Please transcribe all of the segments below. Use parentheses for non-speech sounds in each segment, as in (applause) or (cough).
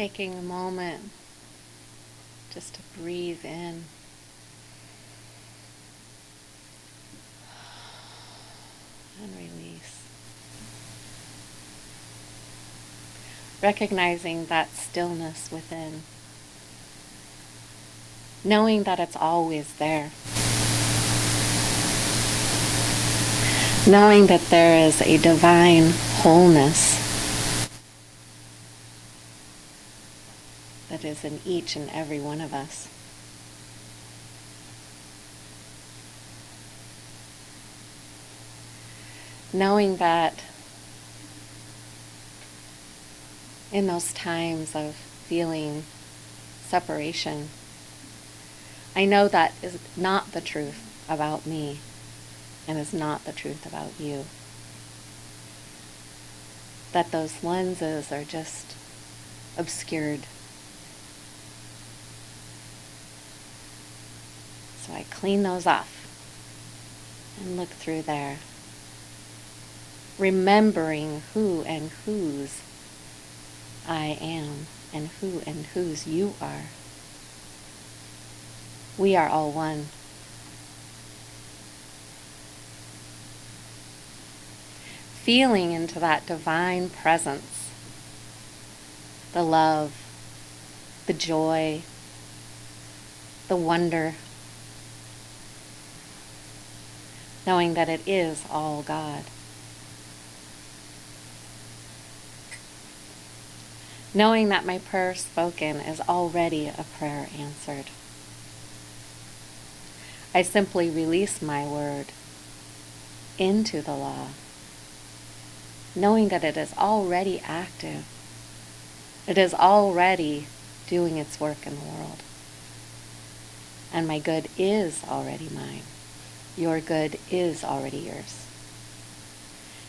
taking a moment just to breathe in. And release. Recognizing that stillness within. Knowing that it's always there. Knowing that there is a divine wholeness that in each and every one of us. Knowing that in those times of feeling separation, I know that is not the truth about me and is not the truth about you. That those lenses are just obscured So I clean those off and look through there, remembering who and whose I am and who and whose you are. We are all one. Feeling into that divine presence, the love, the joy, the wonder, knowing that it is all God. Knowing that my prayer spoken is already a prayer answered. I simply release my word into the law, knowing that it is already active. It is already doing its work in the world. And my good is already mine. Your good is already yours.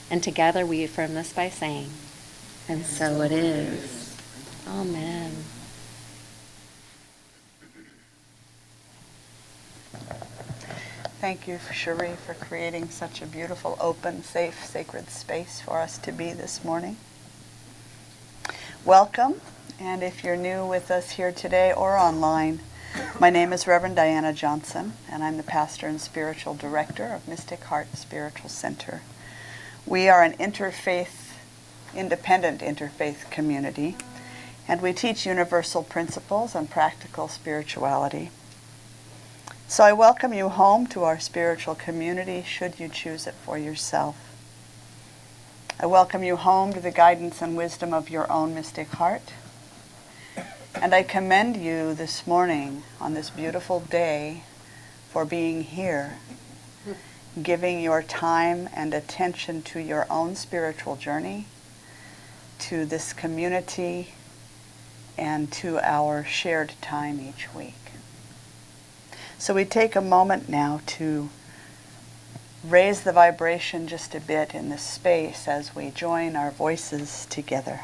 And together we affirm this by saying, And so it is. Amen. Thank you, Cherie, for creating such a beautiful, open, safe, sacred space for us to be this morning. Welcome, and if you're new with us here today or online, my name is Reverend Diana Johnson, and I'm the pastor and spiritual director of Mystic Heart Spiritual Center. We are an interfaith, independent interfaith community, and we teach universal principles and practical spirituality. So I welcome you home to our spiritual community should you choose it for yourself. I welcome you home to the guidance and wisdom of your own mystic heart and I commend you this morning on this beautiful day for being here, giving your time and attention to your own spiritual journey, to this community, and to our shared time each week. So we take a moment now to raise the vibration just a bit in this space as we join our voices together.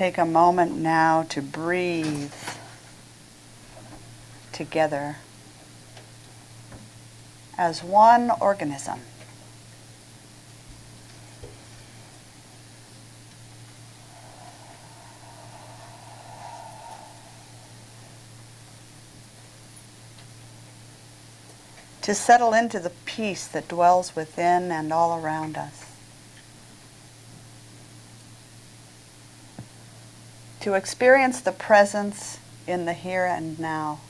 Take a moment now to breathe together as one organism. To settle into the peace that dwells within and all around us. To experience the presence in the here and now,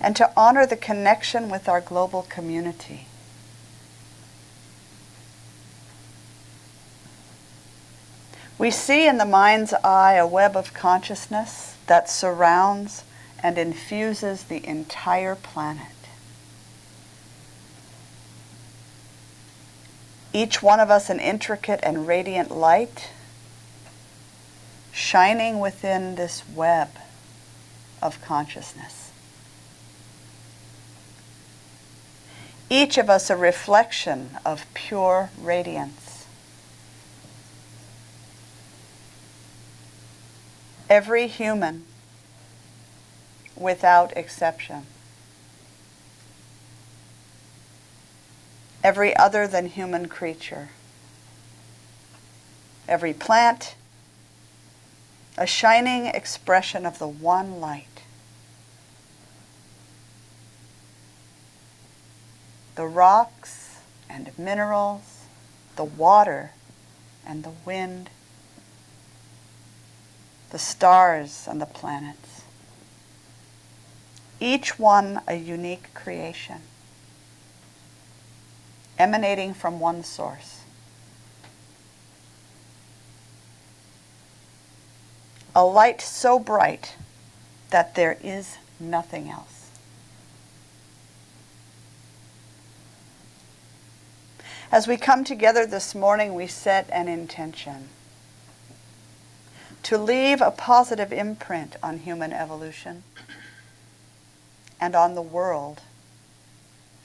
and to honor the connection with our global community. We see in the mind's eye a web of consciousness that surrounds and infuses the entire planet. Each one of us an intricate and radiant light shining within this web of consciousness. Each of us a reflection of pure radiance. Every human, without exception. Every other than human creature. Every plant, a shining expression of the one light. The rocks and minerals, the water and the wind, the stars and the planets. Each one a unique creation, emanating from one source. A light so bright that there is nothing else. As we come together this morning, we set an intention to leave a positive imprint on human evolution and on the world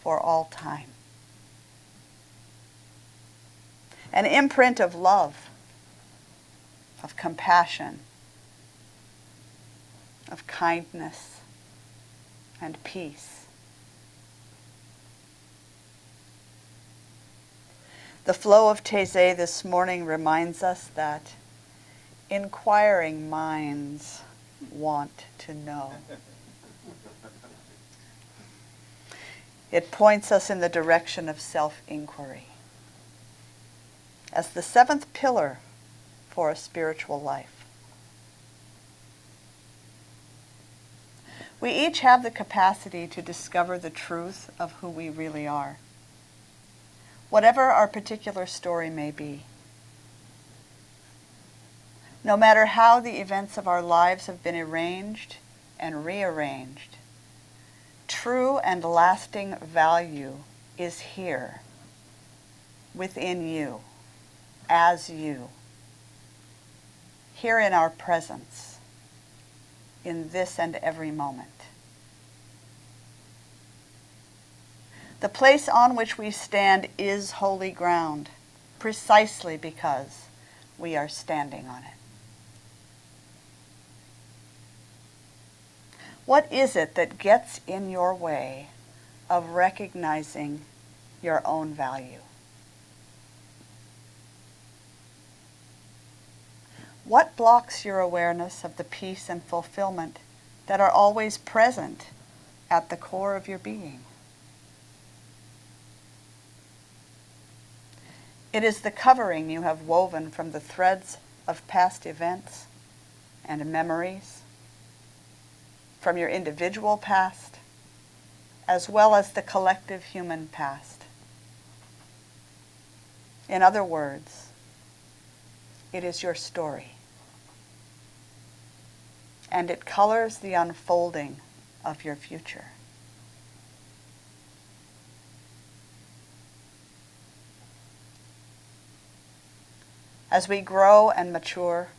for all time. An imprint of love, of compassion, of kindness and peace. The flow of Taizé this morning reminds us that inquiring minds want to know. (laughs) It points us in the direction of self inquiry as the seventh pillar for a spiritual life. We each have the capacity to discover the truth of who we really are, whatever our particular story may be. No matter how the events of our lives have been arranged and rearranged, true and lasting value is here, within you, as you, here in our presence, in this and every moment. The place on which we stand is holy ground precisely because we are standing on it. What is it that gets in your way of recognizing your own value? What blocks your awareness of the peace and fulfillment that are always present at the core of your being? It is the covering you have woven from the threads of past events and memories, from your individual past, as well as the collective human past. In other words, it is your story. And it colors the unfolding of your future. As we grow and mature,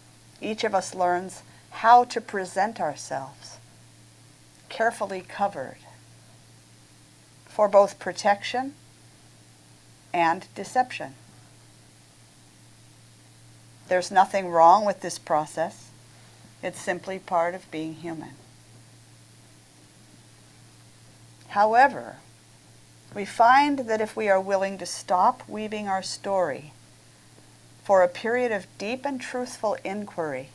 each of us learns how to present ourselves, carefully covered, for both protection and deception. There's nothing wrong with this process. It's simply part of being human. However, we find that if we are willing to stop weaving our story for a period of deep and truthful inquiry,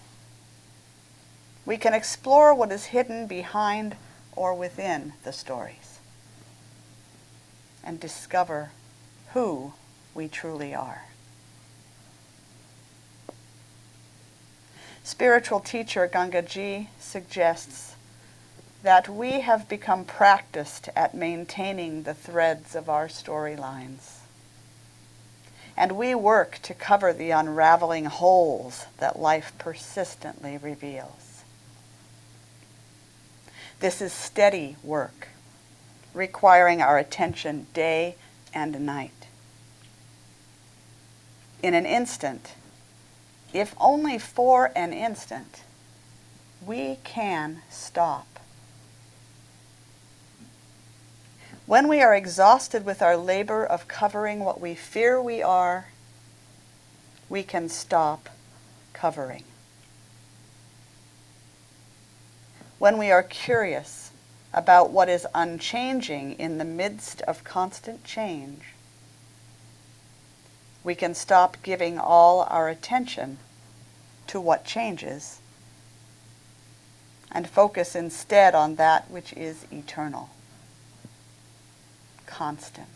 we can explore what is hidden behind or within the stories and discover who we truly are. Spiritual teacher Gangaji suggests that we have become practiced at maintaining the threads of our storylines. And we work to cover the unraveling holes that life persistently reveals. This is steady work, requiring our attention day and night. In an instant, if only for an instant, we can stop. When we are exhausted with our labor of covering what we fear we are, we can stop covering. When we are curious about what is unchanging in the midst of constant change, we can stop giving all our attention to what changes and focus instead on that which is eternal, constant.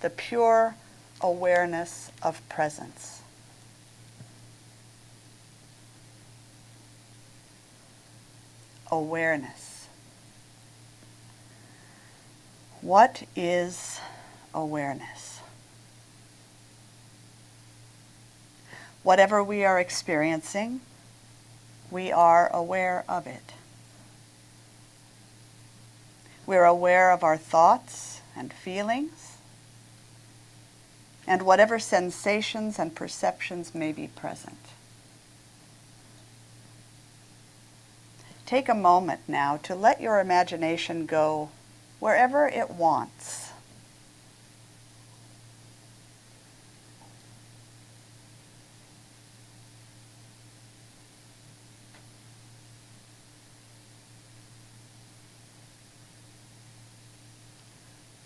The pure awareness of presence. Awareness. What is awareness. Whatever we are experiencing, we are aware of it. We're aware of our thoughts and feelings and whatever sensations and perceptions may be present. Take a moment now to let your imagination go wherever it wants.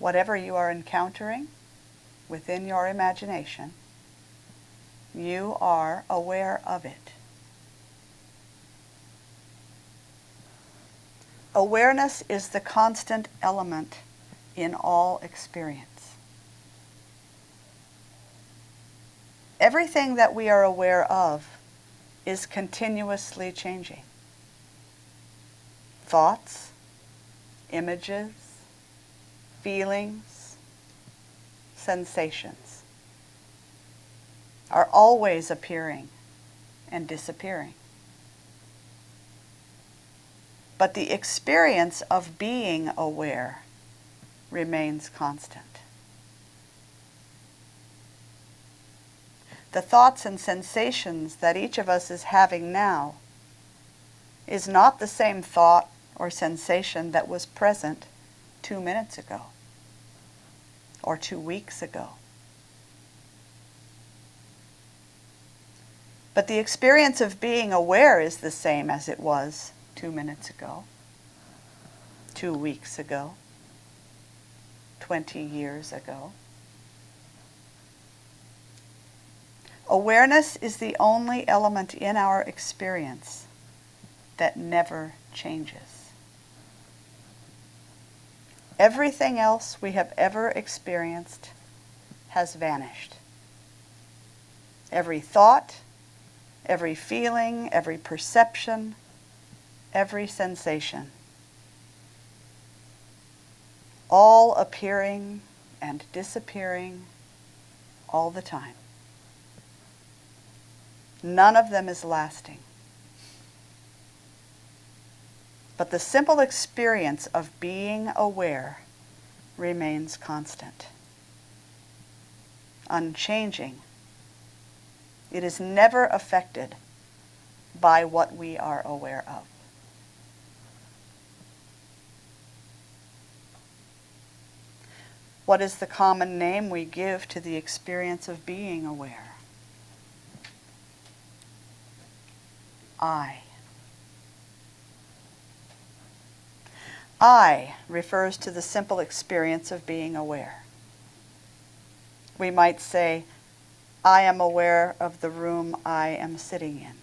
Whatever you are encountering within your imagination, you are aware of it. Awareness is the constant element in all experience. Everything that we are aware of is continuously changing. Thoughts, images, feelings, sensations are always appearing and disappearing. But the experience of being aware remains constant. The thoughts and sensations that each of us is having now is not the same thought or sensation that was present two minutes ago or two weeks ago. But the experience of being aware is the same as it was two minutes ago, two weeks ago, 20 years ago. Awareness is the only element in our experience that never changes. Everything else we have ever experienced has vanished. Every thought, every feeling, every perception, every sensation. All appearing and disappearing all the time. None of them is lasting. But the simple experience of being aware remains constant, unchanging. It is never affected by what we are aware of. What is the common name we give to the experience of being aware? I. I refers to the simple experience of being aware. We might say, I am aware of the room I am sitting in.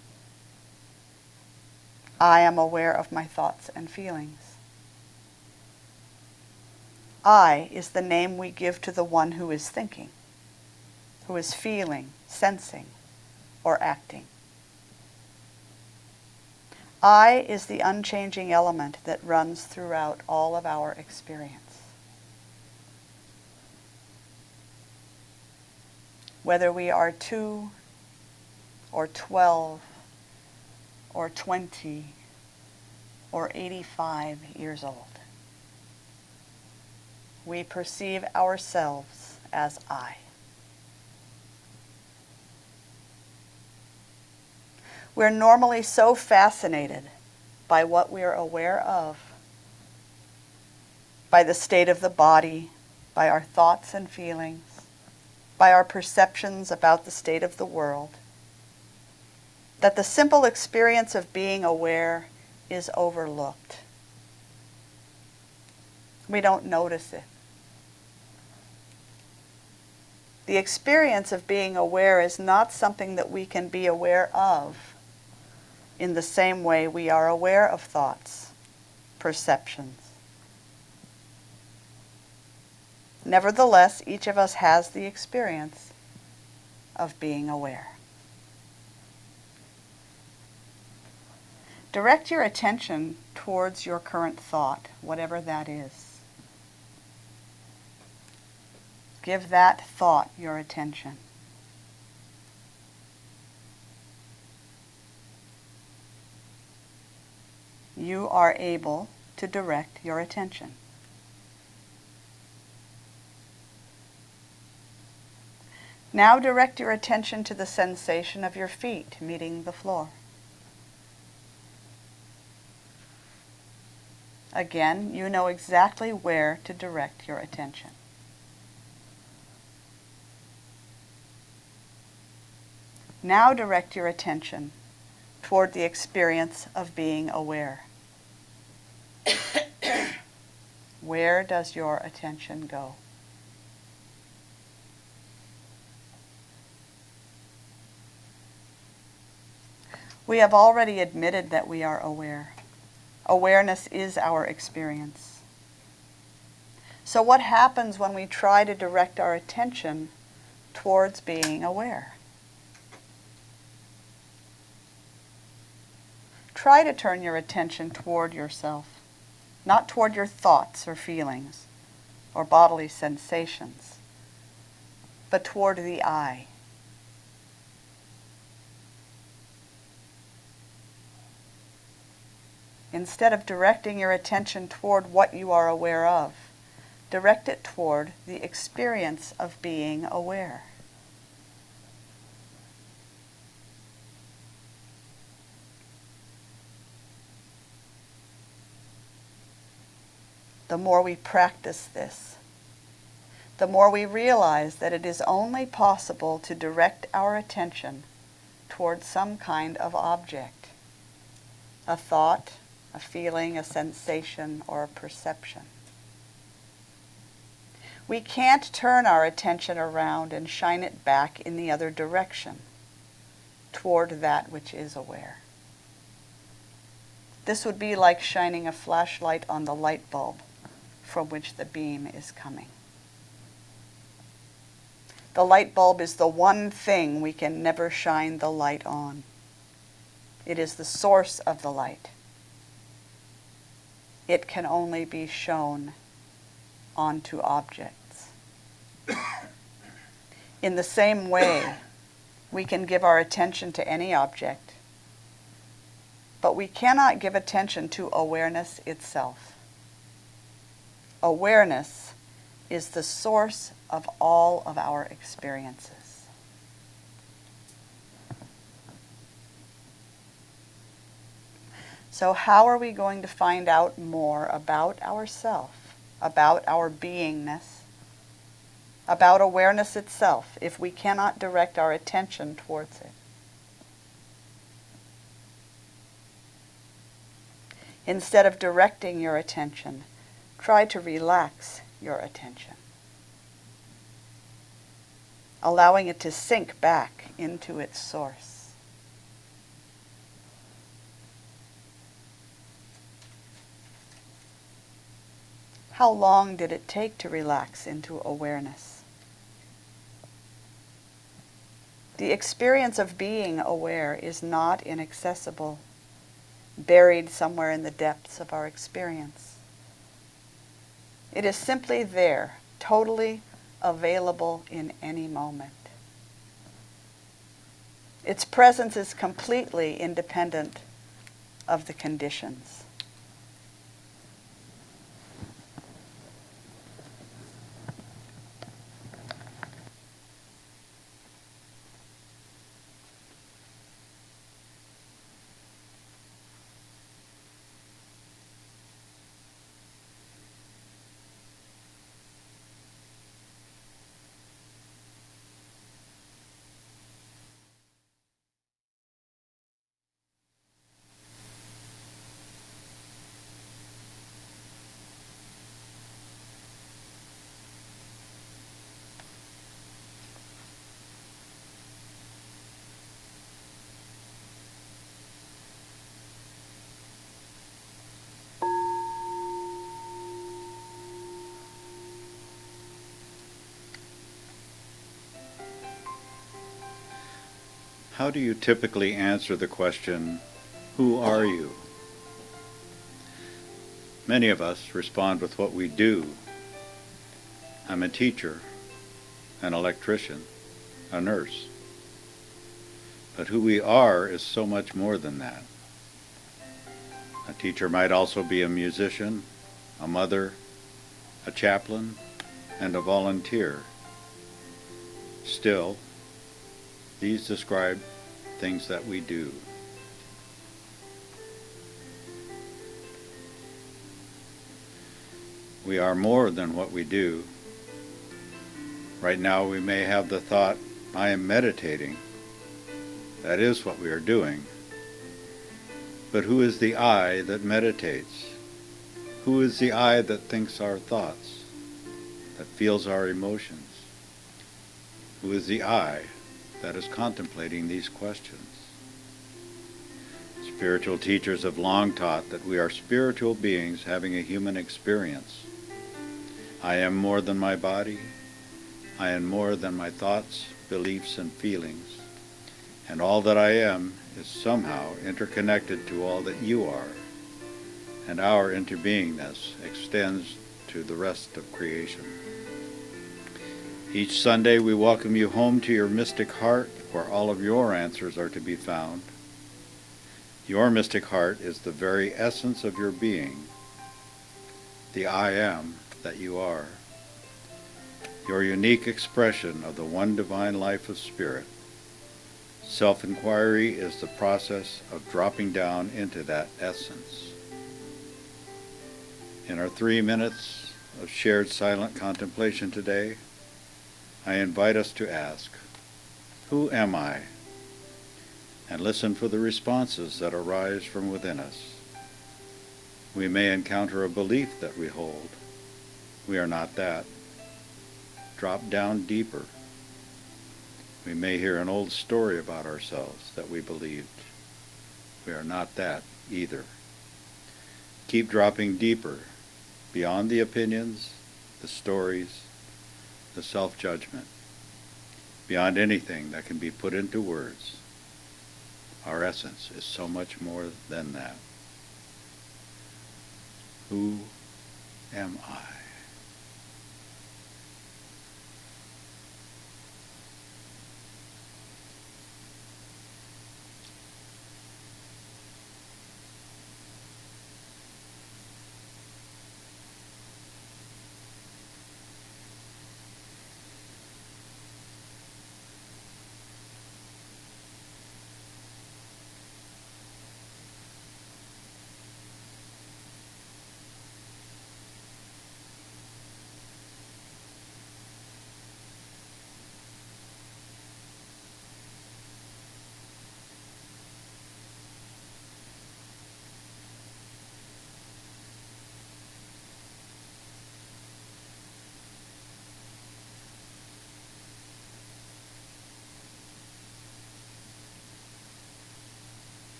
I am aware of my thoughts and feelings. I is the name we give to the one who is thinking, who is feeling, sensing, or acting. I is the unchanging element that runs throughout all of our experience. Whether we are two or 12 or 20 or 85 years old, we perceive ourselves as I. We're normally so fascinated by what we are aware of, by the state of the body, by our thoughts and feelings, by our perceptions about the state of the world, that the simple experience of being aware is overlooked. We don't notice it. The experience of being aware is not something that we can be aware of in the same way we are aware of thoughts, perceptions. Nevertheless, each of us has the experience of being aware. Direct your attention towards your current thought, whatever that is. Give that thought your attention. You are able to direct your attention. Now direct your attention to the sensation of your feet meeting the floor. Again, you know exactly where to direct your attention. Now direct your attention toward the experience of being aware. (coughs) Where does your attention go? We have already admitted that we are aware. Awareness is our experience. So, what happens when we try to direct our attention towards being aware? Try to turn your attention toward yourself not toward your thoughts or feelings or bodily sensations, but toward the I. Instead of directing your attention toward what you are aware of, direct it toward the experience of being aware. The more we practice this, the more we realize that it is only possible to direct our attention toward some kind of object, a thought, a feeling, a sensation, or a perception. We can't turn our attention around and shine it back in the other direction, toward that which is aware. This would be like shining a flashlight on the light bulb from which the beam is coming. The light bulb is the one thing we can never shine the light on. It is the source of the light. It can only be shown onto objects. (coughs) In the same way, we can give our attention to any object, but we cannot give attention to awareness itself. Awareness is the source of all of our experiences. So, how are we going to find out more about ourself, about our beingness, about awareness itself, if we cannot direct our attention towards it? Instead of directing your attention, try to relax your attention, allowing it to sink back into its source. How long did it take to relax into awareness? The experience of being aware is not inaccessible, buried somewhere in the depths of our experience. It is simply there, totally available in any moment. Its presence is completely independent of the conditions. How do you typically answer the question, Who are you? Many of us respond with what we do. I'm a teacher, an electrician, a nurse. But who we are is so much more than that. A teacher might also be a musician, a mother, a chaplain, and a volunteer. Still, these describe things that we do. We are more than what we do. Right now we may have the thought, I am meditating. That is what we are doing. But who is the I that meditates? Who is the I that thinks our thoughts, that feels our emotions? Who is the I that is contemplating these questions? Spiritual teachers have long taught that we are spiritual beings having a human experience. I am more than my body. I am more than my thoughts, beliefs, and feelings. And all that I am is somehow interconnected to all that you are. And our interbeingness extends to the rest of creation. Each Sunday we welcome you home to your mystic heart where all of your answers are to be found. Your mystic heart is the very essence of your being, the I am that you are, your unique expression of the one divine life of spirit. Self-inquiry is the process of dropping down into that essence. In our three minutes of shared silent contemplation today, I invite us to ask, Who am I? And listen for the responses that arise from within us. We may encounter a belief that we hold. We are not that. Drop down deeper. We may hear an old story about ourselves that we believed. We are not that either. Keep dropping deeper, beyond the opinions, the stories, the self-judgment, beyond anything that can be put into words. Our essence is so much more than that. Who am I?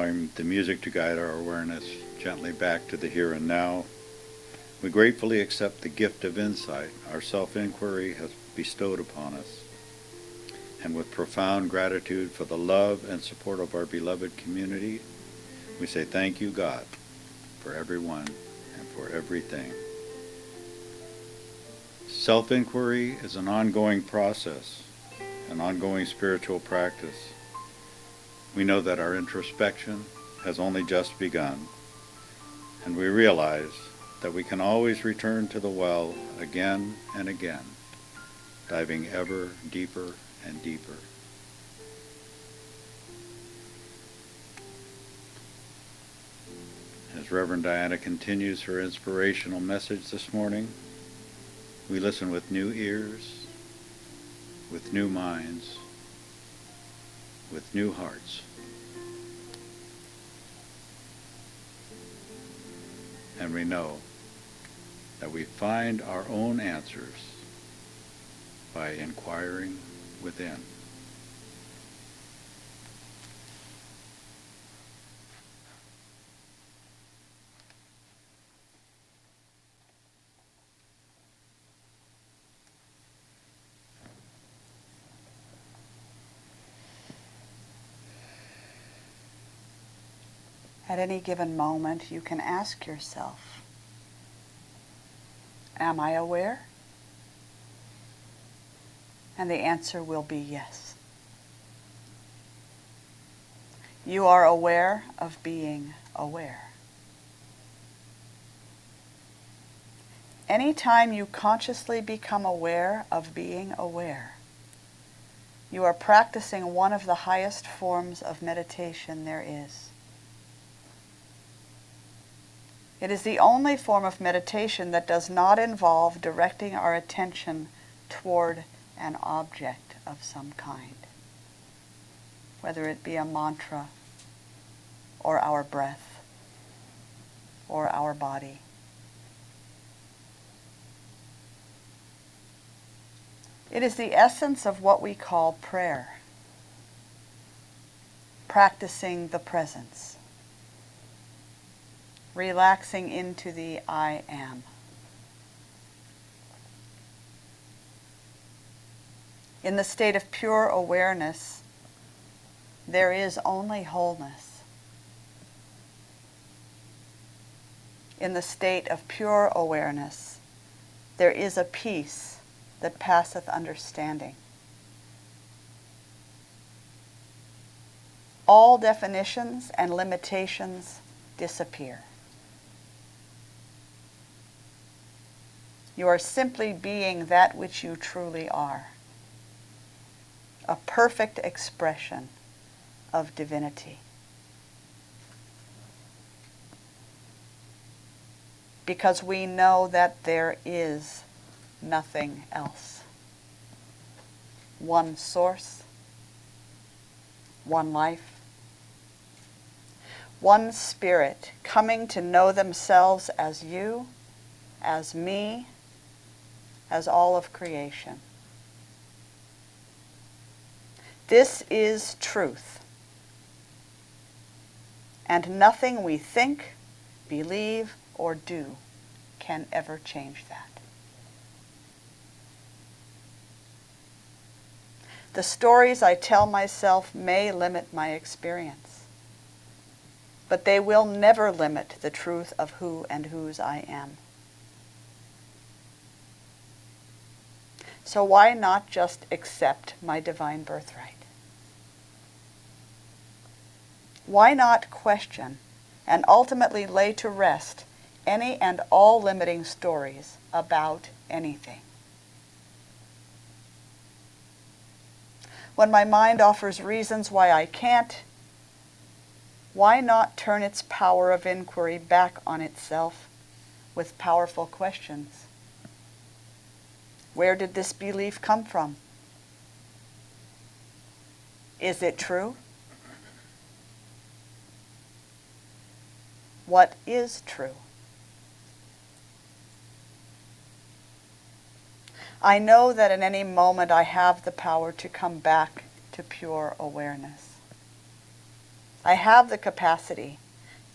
Allowing the music to guide our awareness gently back to the here and now. We gratefully accept the gift of insight our self-inquiry has bestowed upon us. And with profound gratitude for the love and support of our beloved community, we say thank you, God, for everyone and for everything. Self-inquiry is an ongoing process, an ongoing spiritual practice. We know that our introspection has only just begun, and we realize that we can always return to the well again and again, diving ever deeper and deeper. As Reverend Diana continues her inspirational message this morning, we listen with new ears, with new minds, with new hearts. And we know that we find our own answers by inquiring within. At any given moment, you can ask yourself, Am I aware? And the answer will be yes. You are aware of being aware. Anytime you consciously become aware of being aware, you are practicing one of the highest forms of meditation there is. It is the only form of meditation that does not involve directing our attention toward an object of some kind, whether it be a mantra or our breath or our body. It is the essence of what we call prayer, practicing the presence, relaxing into the I am. In the state of pure awareness, there is only wholeness. In the state of pure awareness, there is a peace that passeth understanding. All definitions and limitations disappear. You are simply being that which you truly are a perfect expression of divinity. Because we know that there is nothing else. One source, one life, one spirit coming to know themselves as you, as me, as all of creation. This is truth. And nothing we think, believe, or do can ever change that. The stories I tell myself may limit my experience, but they will never limit the truth of who and whose I am. So why not just accept my divine birthright? Why not question and ultimately lay to rest any and all limiting stories about anything? When my mind offers reasons why I can't, why not turn its power of inquiry back on itself with powerful questions? Where did this belief come from? Is it true? What is true? I know that in any moment I have the power to come back to pure awareness. I have the capacity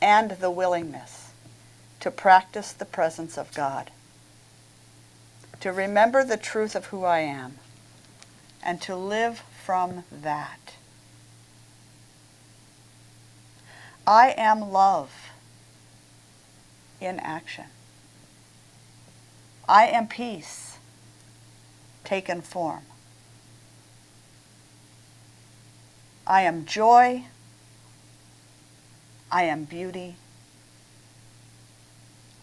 and the willingness to practice the presence of God, to remember the truth of who I am, and to live from that. I am love in action. I am peace taken form. I am joy. I am beauty.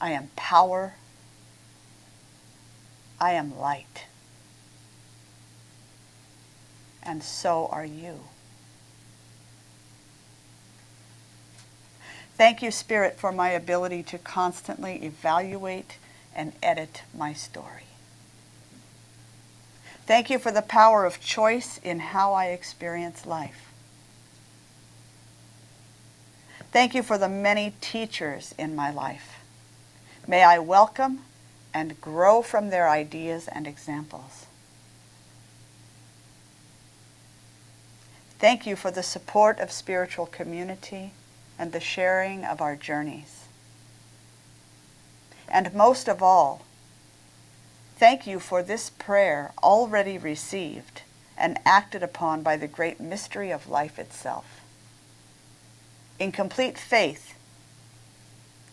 I am power. I am light. And so are you. Thank you, Spirit, for my ability to constantly evaluate and edit my story. Thank you for the power of choice in how I experience life. Thank you for the many teachers in my life. May I welcome and grow from their ideas and examples. Thank you for the support of spiritual community and the sharing of our journeys. And most of all, Thank you for this prayer already received and acted upon by the great mystery of life itself. In complete faith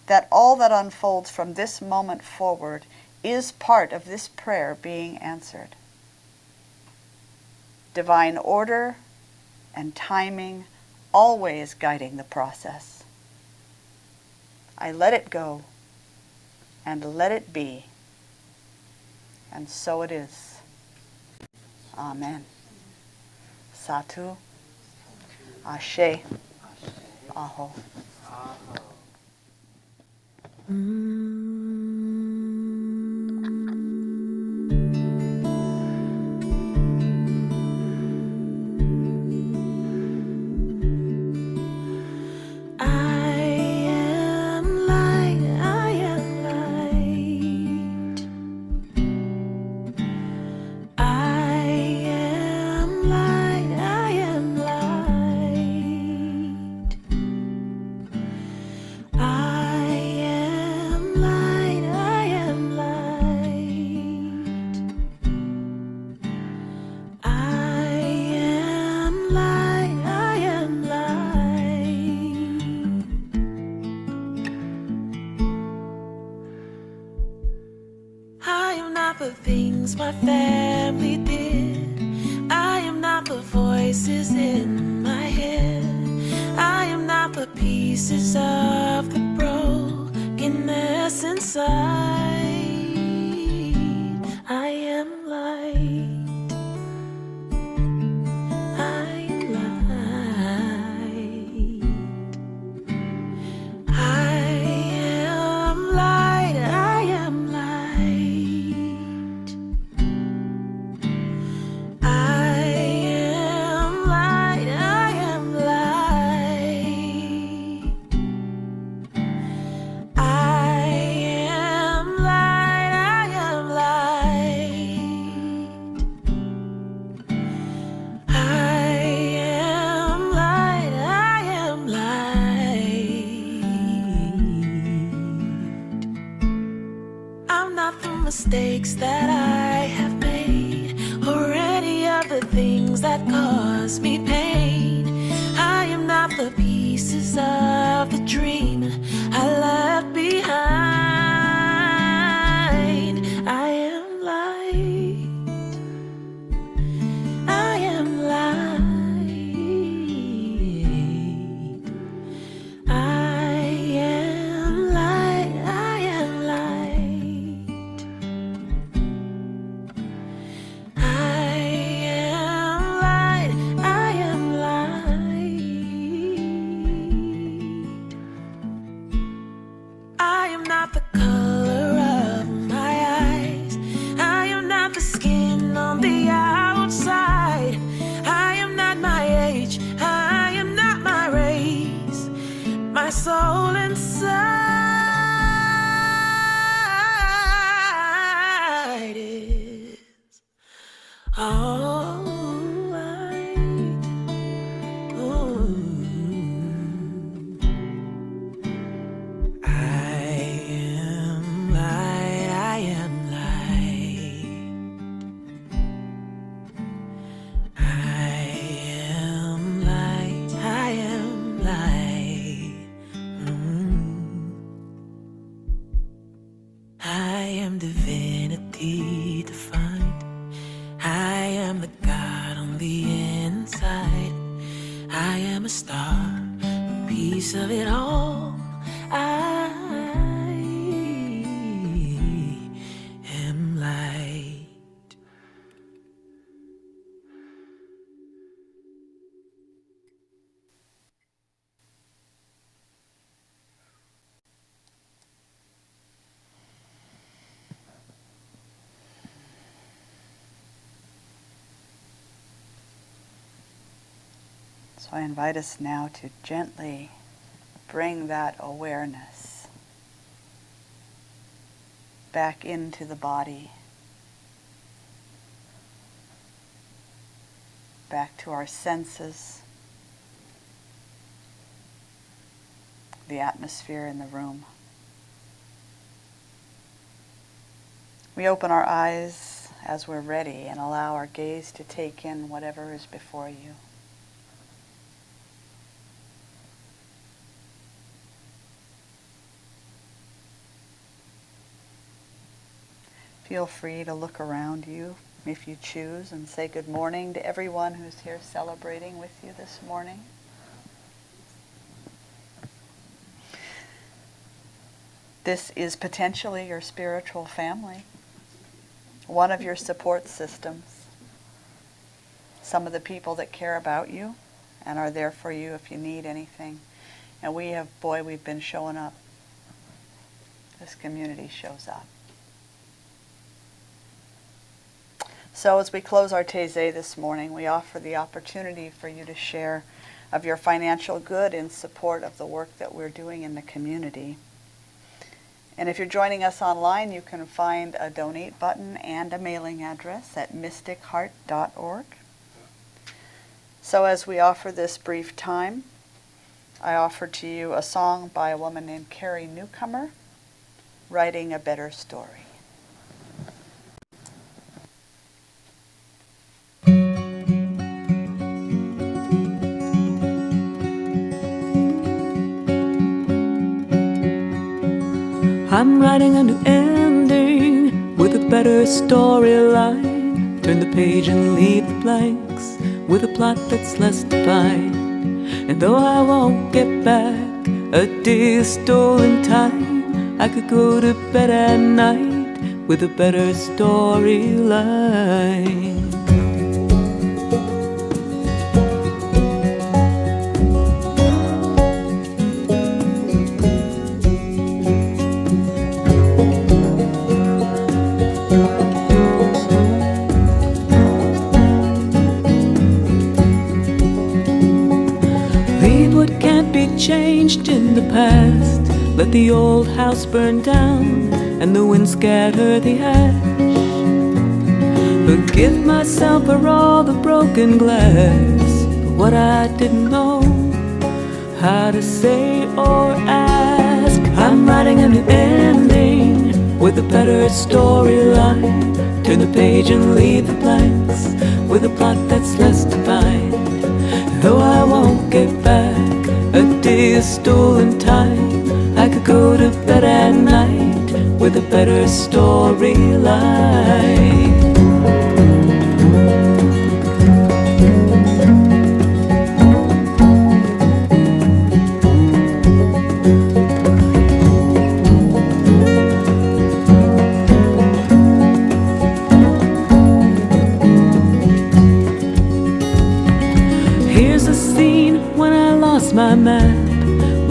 that all that unfolds from this moment forward is part of this prayer being answered. Divine order and timing always guiding the process. I let it go and let it be. And so it is. Amen. Satu. Ashe. Aho. Mm. mistakes that I So I invite us now to gently bring that awareness back into the body, back to our senses, the atmosphere in the room. We open our eyes as we're ready and allow our gaze to take in whatever is before you. Feel free to look around you if you choose and say good morning to everyone who's here celebrating with you this morning. This is potentially your spiritual family, one of your support systems, some of the people that care about you and are there for you if you need anything. And we have, boy, we've been showing up. This community shows up. So as we close our Taizé this morning, we offer the opportunity for you to share of your financial good in support of the work that we're doing in the community. And if you're joining us online, you can find a donate button and a mailing address at mysticheart.org. So as we offer this brief time, I offer to you a song by a woman named Carrie Newcomer, Writing a Better Story. I'm writing a new ending with a better storyline. Turn the page and leave the blanks with a plot that's less defined. And though I won't get back a day stolen time, I could go to bed at night with a better storyline. Let the old house burn down and the wind scatter the ash. Forgive myself for all the broken glass. But what I didn't know how to say or ask. I'm writing a new ending with a better storyline. Turn the page and leave the blanks with a plot that's less defined. Though I won't get back a day of stolen time, go to bed at night with a better storyline.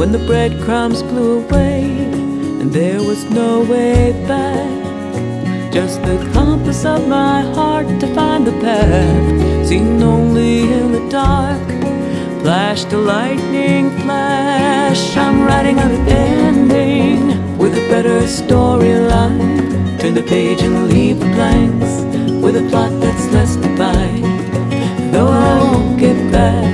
When the breadcrumbs blew away, and there was no way back. Just the compass of my heart to find the path, seen only in the dark. Flashed a lightning flash. I'm writing out an ending with a better storyline. Turn the page and leave the blanks with a plot that's less defined. Though I won't get back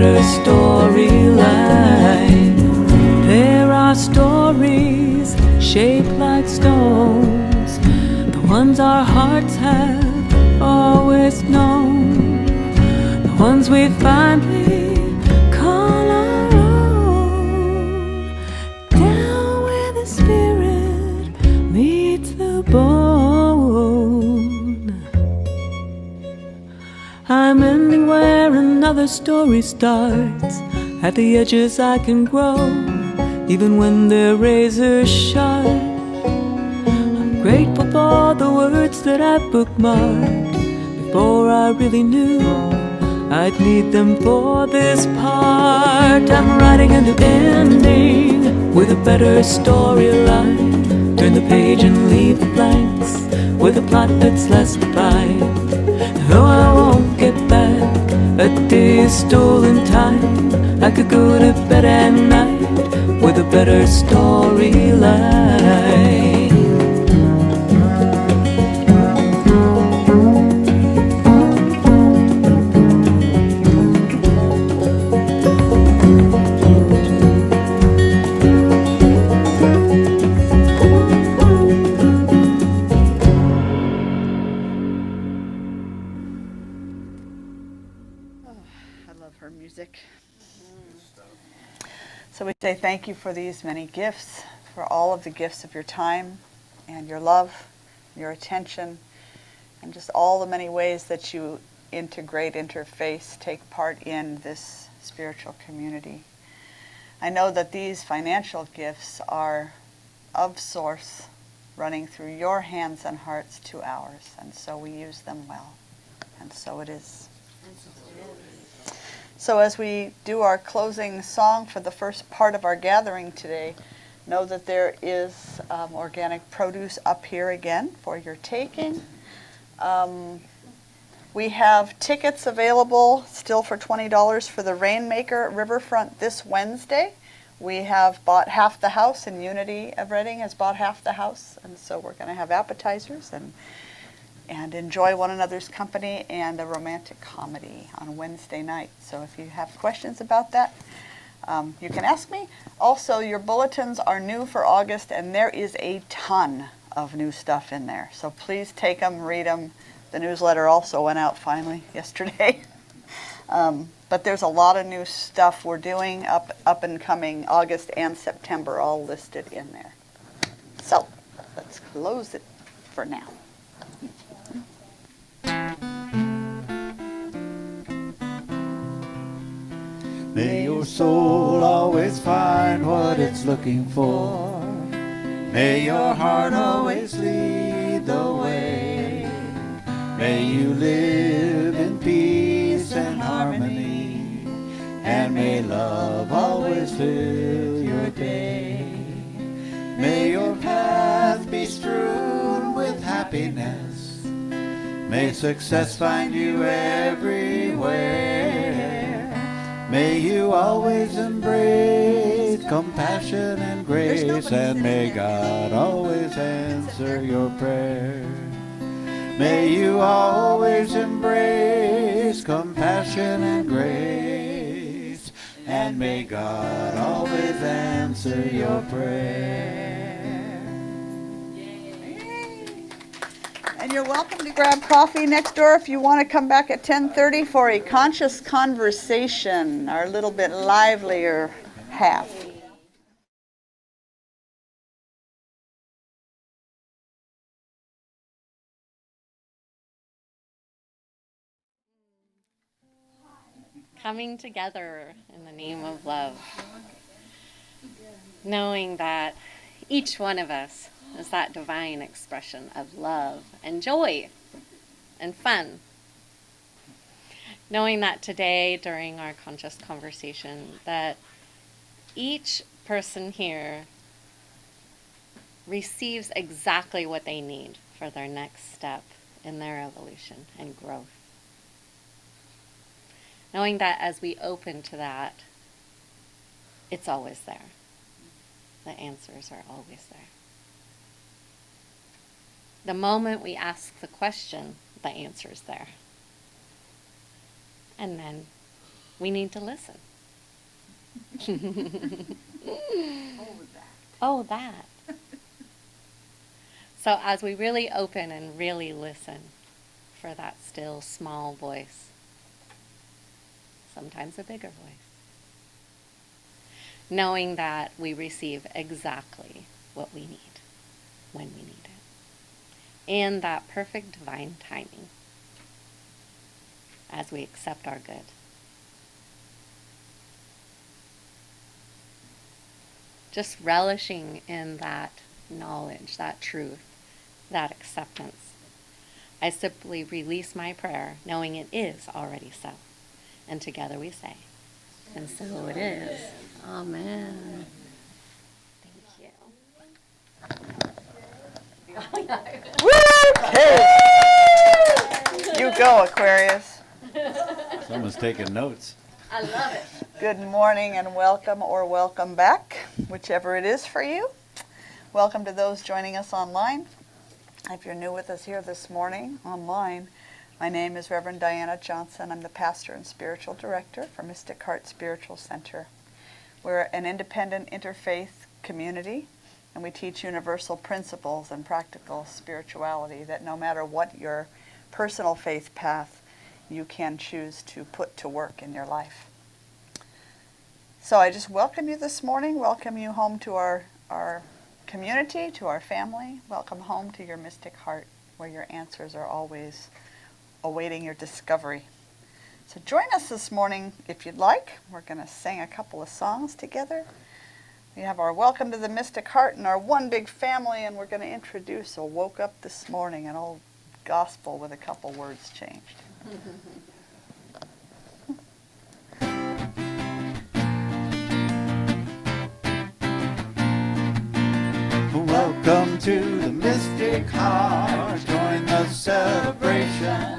better storyline. There are stories shaped like stones, the ones our hearts have always known, the ones we finally story starts. At the edges, I can grow, even when they're razor sharp. I'm grateful for the words that I bookmarked before I really knew I'd need them for this part. I'm writing a new ending with a better storyline. Turn the page and leave the blanks with a plot that's less defined. Though I a day stolen time, I could go to bed at night with a better storyline. You for these many gifts, for all of the gifts of your time and your love, your attention, and just all the many ways that you integrate, interface, take part in this spiritual community. I know that these financial gifts are of source running through your hands and hearts to ours, and so we use them well. And so it is. So as we do our closing song for the first part of our gathering today, know that there is um, organic produce up here again for your taking. Um, we have tickets available still for $20 for the Rainmaker Riverfront this Wednesday. We have bought half the house, and Unity of Reading has bought half the house, and so we're going to have appetizers and and enjoy one another's company and a romantic comedy on Wednesday night. So if you have questions about that, um, you can ask me. Also, your bulletins are new for August, and there is a ton of new stuff in there. So please take them, read them. The newsletter also went out finally (laughs) yesterday. (laughs) um, but there's a lot of new stuff we're doing up, up and coming August and September, all listed in there. So let's close it for now. May your soul always find what it's looking for. May your heart always lead the way. May you live in peace and harmony. And may love always fill your day. May your path be strewn with happiness. May success find you everywhere. May you always embrace compassion and grace, and may God always answer your prayer. May you always embrace compassion and grace, and may God always answer your prayer. And you're welcome to grab coffee next door if you want to come back at 10:30 for a conscious conversation, our little bit livelier half. coming together in the name of love. Knowing that each one of us is that divine expression of love and joy and fun. Knowing that today, during our conscious conversation, that each person here receives exactly what they need for their next step in their evolution and growth knowing that as we open to that, it's always there. The answers are always there. The moment we ask the question, the answer is there. And then we need to listen. oh, that. Oh, (laughs) so, as we really open and really listen for that still small voice, sometimes a bigger voice. Knowing that we receive exactly what we need when we need And that perfect divine timing as we accept our good. Just relishing in that knowledge, that truth, that acceptance. I simply release my prayer knowing it is already so. And together we say, and so it is. Amen. Thank you. You go, Aquarius. Someone's taking notes. I love it. Good morning and welcome or welcome back, whichever it is for you. Welcome to those joining us online. If you're new with us here this morning online, my name is Reverend Diana Johnson. I'm the pastor and spiritual director for Mystic Heart Spiritual Center. We're an independent interfaith community, and we teach universal principles and practical spirituality that no matter what your personal faith path, you can choose to put to work in your life. So I just welcome you this morning, welcome you home to our, our community, to our family. Welcome home to your mystic heart where your answers are always awaiting your discovery. So join us this morning if you'd like. We're going to sing a couple of songs together. We have our Welcome to the Mystic Heart and our One Big Family, and we're going to introduce a Woke Up This Morning, an old gospel with a couple words changed. Welcome to the Mystic Heart. Join the celebration.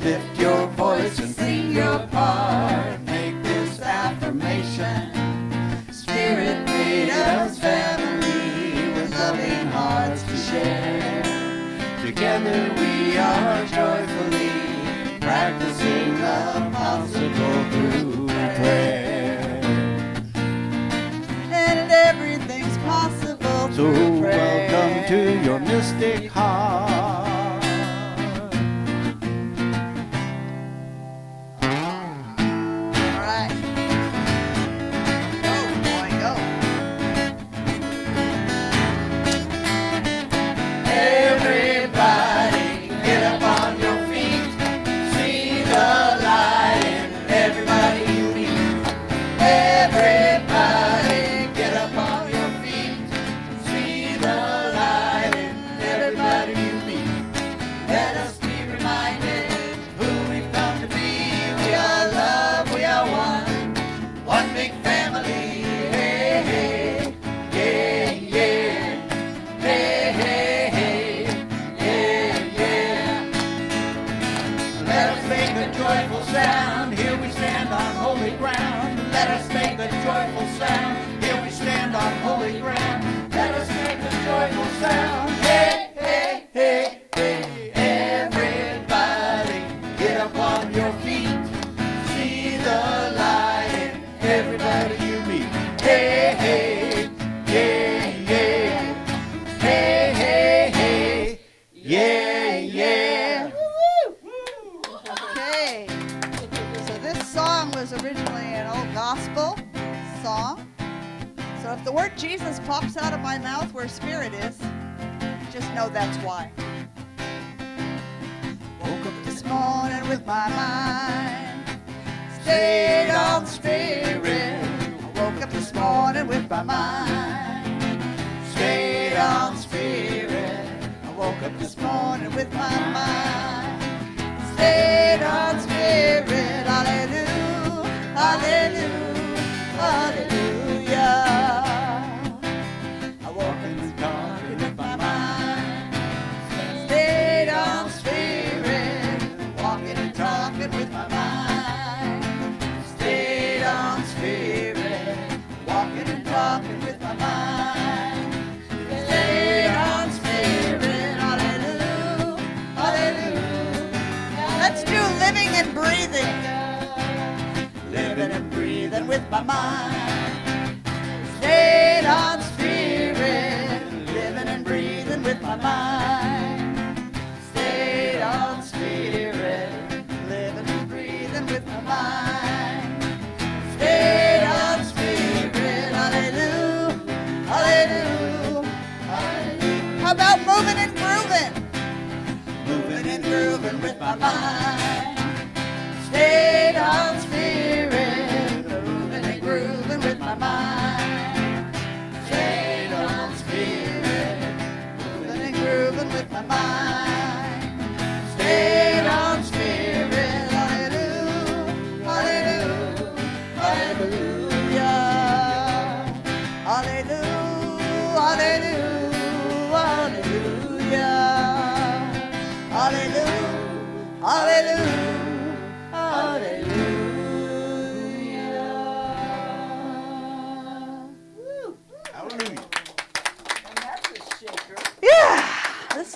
Lift your voice and sing your part. Make this affirmation. Spirit made us family with loving hearts to share. Together we are joyfully practicing the possible through prayer. And everything's possible So through prayer. welcome to your mystic heart.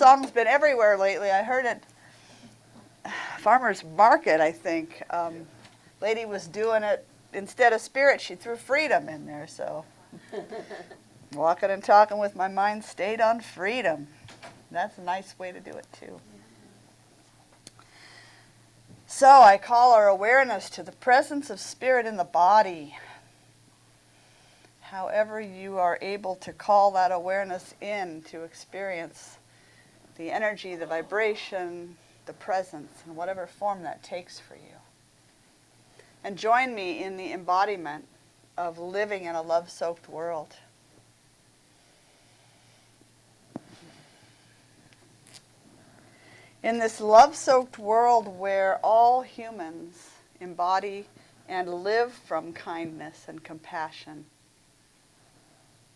Song's been everywhere lately. I heard it farmers market. I think um, lady was doing it instead of spirit. She threw freedom in there. So (laughs) walking and talking with my mind stayed on freedom. That's a nice way to do it too. So I call our awareness to the presence of spirit in the body. however you are able to call that awareness in to experience the energy, the vibration, the presence, in whatever form that takes for you. And join me in the embodiment of living in a love soaked world. In this love soaked world where all humans embody and live from kindness and compassion,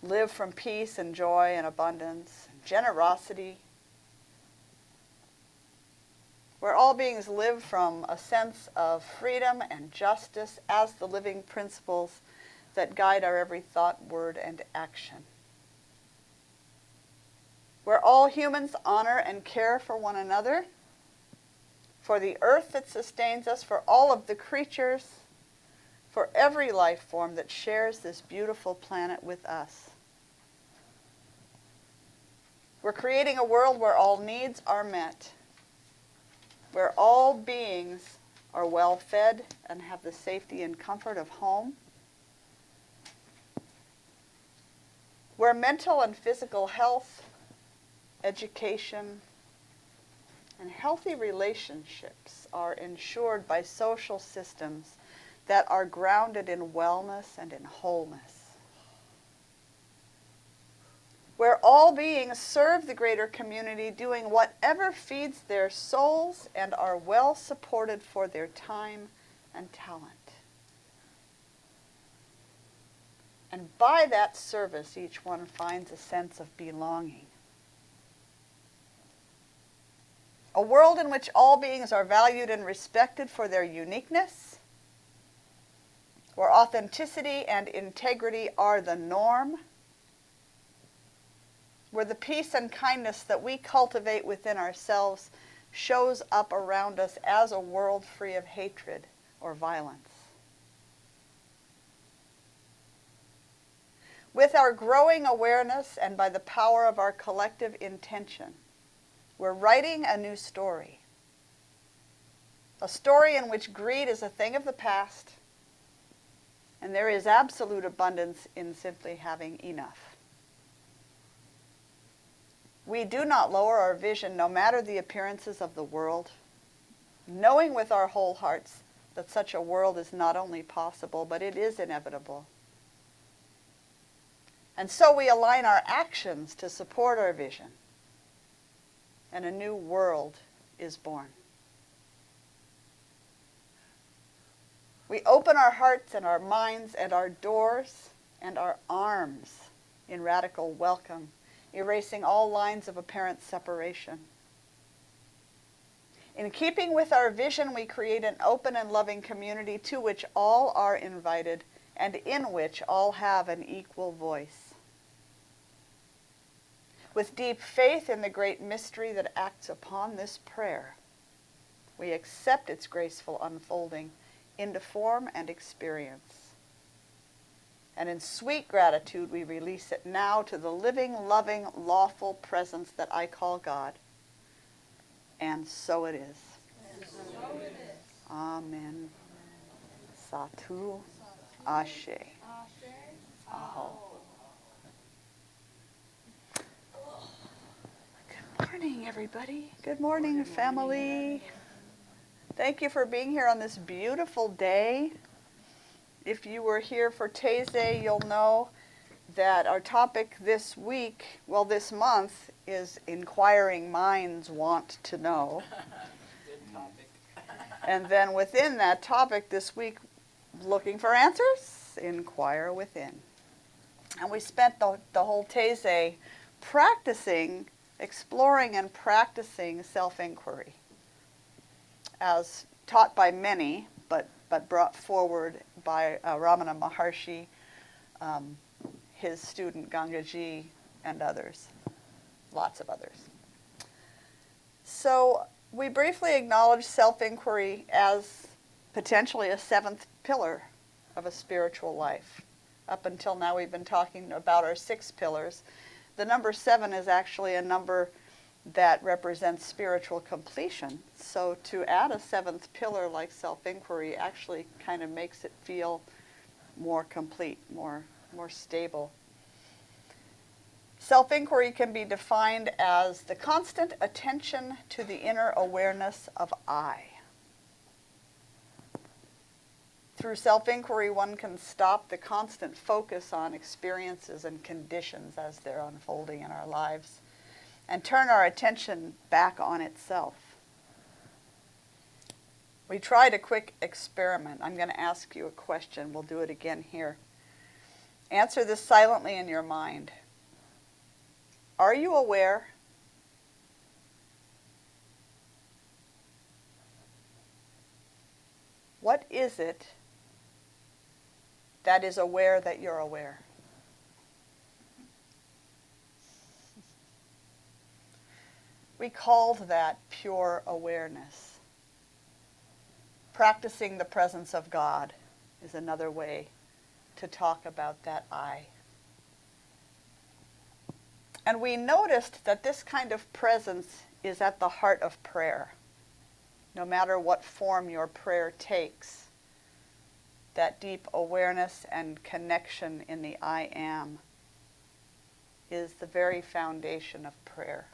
live from peace and joy and abundance, generosity, where all beings live from a sense of freedom and justice as the living principles that guide our every thought, word, and action. Where all humans honor and care for one another, for the earth that sustains us, for all of the creatures, for every life form that shares this beautiful planet with us. We're creating a world where all needs are met where all beings are well fed and have the safety and comfort of home, where mental and physical health, education, and healthy relationships are ensured by social systems that are grounded in wellness and in wholeness where all beings serve the greater community, doing whatever feeds their souls and are well supported for their time and talent. And by that service, each one finds a sense of belonging. A world in which all beings are valued and respected for their uniqueness, where authenticity and integrity are the norm where the peace and kindness that we cultivate within ourselves shows up around us as a world free of hatred or violence. With our growing awareness and by the power of our collective intention, we're writing a new story. A story in which greed is a thing of the past and there is absolute abundance in simply having enough. We do not lower our vision no matter the appearances of the world, knowing with our whole hearts that such a world is not only possible, but it is inevitable. And so we align our actions to support our vision, and a new world is born. We open our hearts and our minds and our doors and our arms in radical welcome erasing all lines of apparent separation. In keeping with our vision, we create an open and loving community to which all are invited and in which all have an equal voice. With deep faith in the great mystery that acts upon this prayer, we accept its graceful unfolding into form and experience. And in sweet gratitude, we release it now to the living, loving, lawful presence that I call God. And so it is. So it is. Amen. Satu. Ashe. Aho. Good morning, everybody. Good morning, family. Thank you for being here on this beautiful day if you were here for Taizé, you'll know that our topic this week, well, this month, is Inquiring Minds Want to Know. (laughs) (laughs) And then within that topic this week, looking for answers, inquire within. And we spent the, the whole Taizé practicing, exploring, and practicing self inquiry as taught by many, but brought forward by uh, Ramana Maharshi, um, his student Gangaji, and others, lots of others. So we briefly acknowledge self-inquiry as potentially a seventh pillar of a spiritual life. Up until now, we've been talking about our six pillars. The number seven is actually a number that represents spiritual completion. So to add a seventh pillar like self inquiry actually kind of makes it feel more complete, more more stable. Self inquiry can be defined as the constant attention to the inner awareness of I. Through self inquiry, one can stop the constant focus on experiences and conditions as they're unfolding in our lives and turn our attention back on itself. We tried a quick experiment. I'm going to ask you a question. We'll do it again here. Answer this silently in your mind. Are you aware? What is it that is aware that you're aware? We called that pure awareness. Practicing the presence of God is another way to talk about that I. And we noticed that this kind of presence is at the heart of prayer. No matter what form your prayer takes, that deep awareness and connection in the I am is the very foundation of prayer.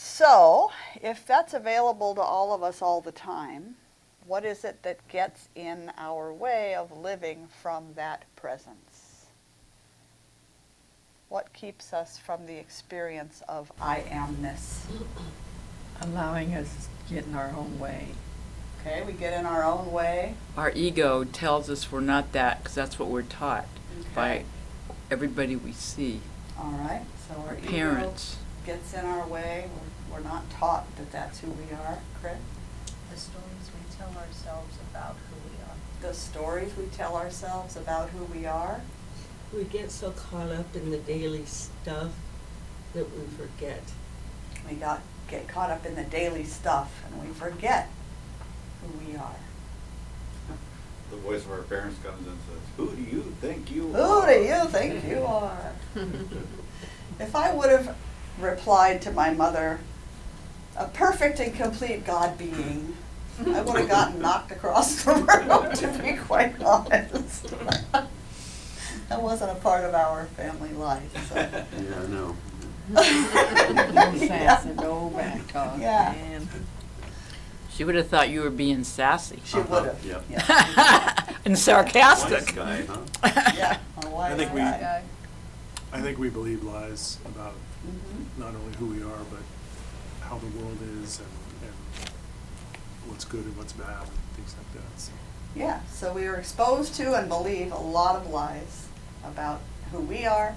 So, if that's available to all of us all the time, what is it that gets in our way of living from that presence? What keeps us from the experience of I amness? allowing us to get in our own way. Okay, we get in our own way. Our ego tells us we're not that because that's what we're taught by everybody we see. All right, so our ego Parents. Gets in our way. We're, we're not taught that that's who we are, correct? the stories we tell ourselves about who we are. The stories we tell ourselves about who we are. We get so caught up in the daily stuff that we forget. We got get caught up in the daily stuff and we forget who we are. The voice of our parents comes and says, who do you think you Who are? do you think you (laughs) are? if I would have replied to my mother, a perfect and complete God being, I would have gotten knocked across the room, (laughs) to be quite honest. (laughs) that wasn't a part of our family life. So. (laughs) Yeah, I know. No Yeah. sass and no back talk. Yeah. man. She would have thought you were being sassy She would have. Yep. Yeah. and Wise sarcastic. guy, huh? yeah. a wise I think we- guy. Guy. I think we believe lies about Mhm. Not only who we are, but how the world is and, and what's good and what's bad and things like that. So, Yeah, so we are exposed to and believe a lot of lies about who we are,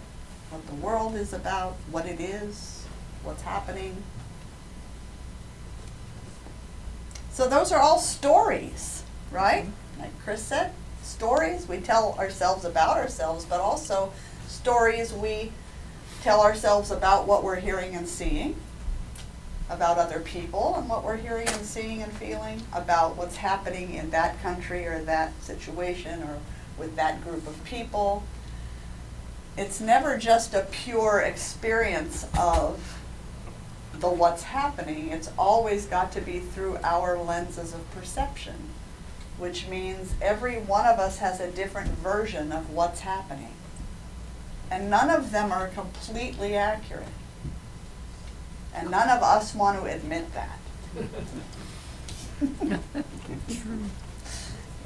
what the world is about, what it is, what's happening. So those are all stories, right? Mm-hmm. Like Chris said, stories we tell ourselves about ourselves, but also stories we tell ourselves about what we're hearing and seeing, about other people and what we're hearing and seeing and feeling, about what's happening in that country or that situation or with that group of people. It's never just a pure experience of the what's happening. It's always got to be through our lenses of perception, which means every one of us has a different version of what's happening. And none of them are completely accurate. And none of us want to admit that. (laughs)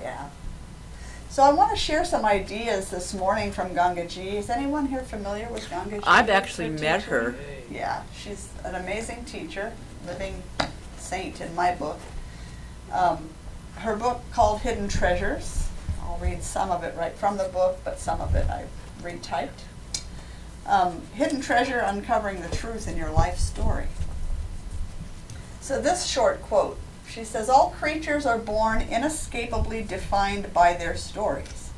yeah. So I want to share some ideas this morning from Gangaji. Is anyone here familiar with Gangaji? I've actually met her. Yeah, she's an amazing teacher, living saint in my book. Um, her book called Hidden Treasures. I'll read some of it right from the book, but some of it I retyped. Um, Hidden Treasure Uncovering the Truth in Your Life Story. So, this short quote she says, All creatures are born inescapably defined by their stories.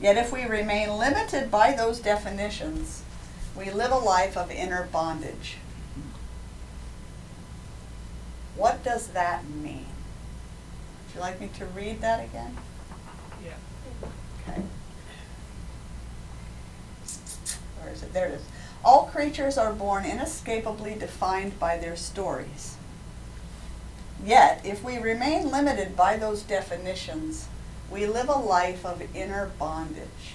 Yet, if we remain limited by those definitions, we live a life of inner bondage. What does that mean? Would you like me to read that again? Yeah. Okay. Where is it? There it is. All creatures are born inescapably defined by their stories. Yet, if we remain limited by those definitions, We live a life of inner bondage.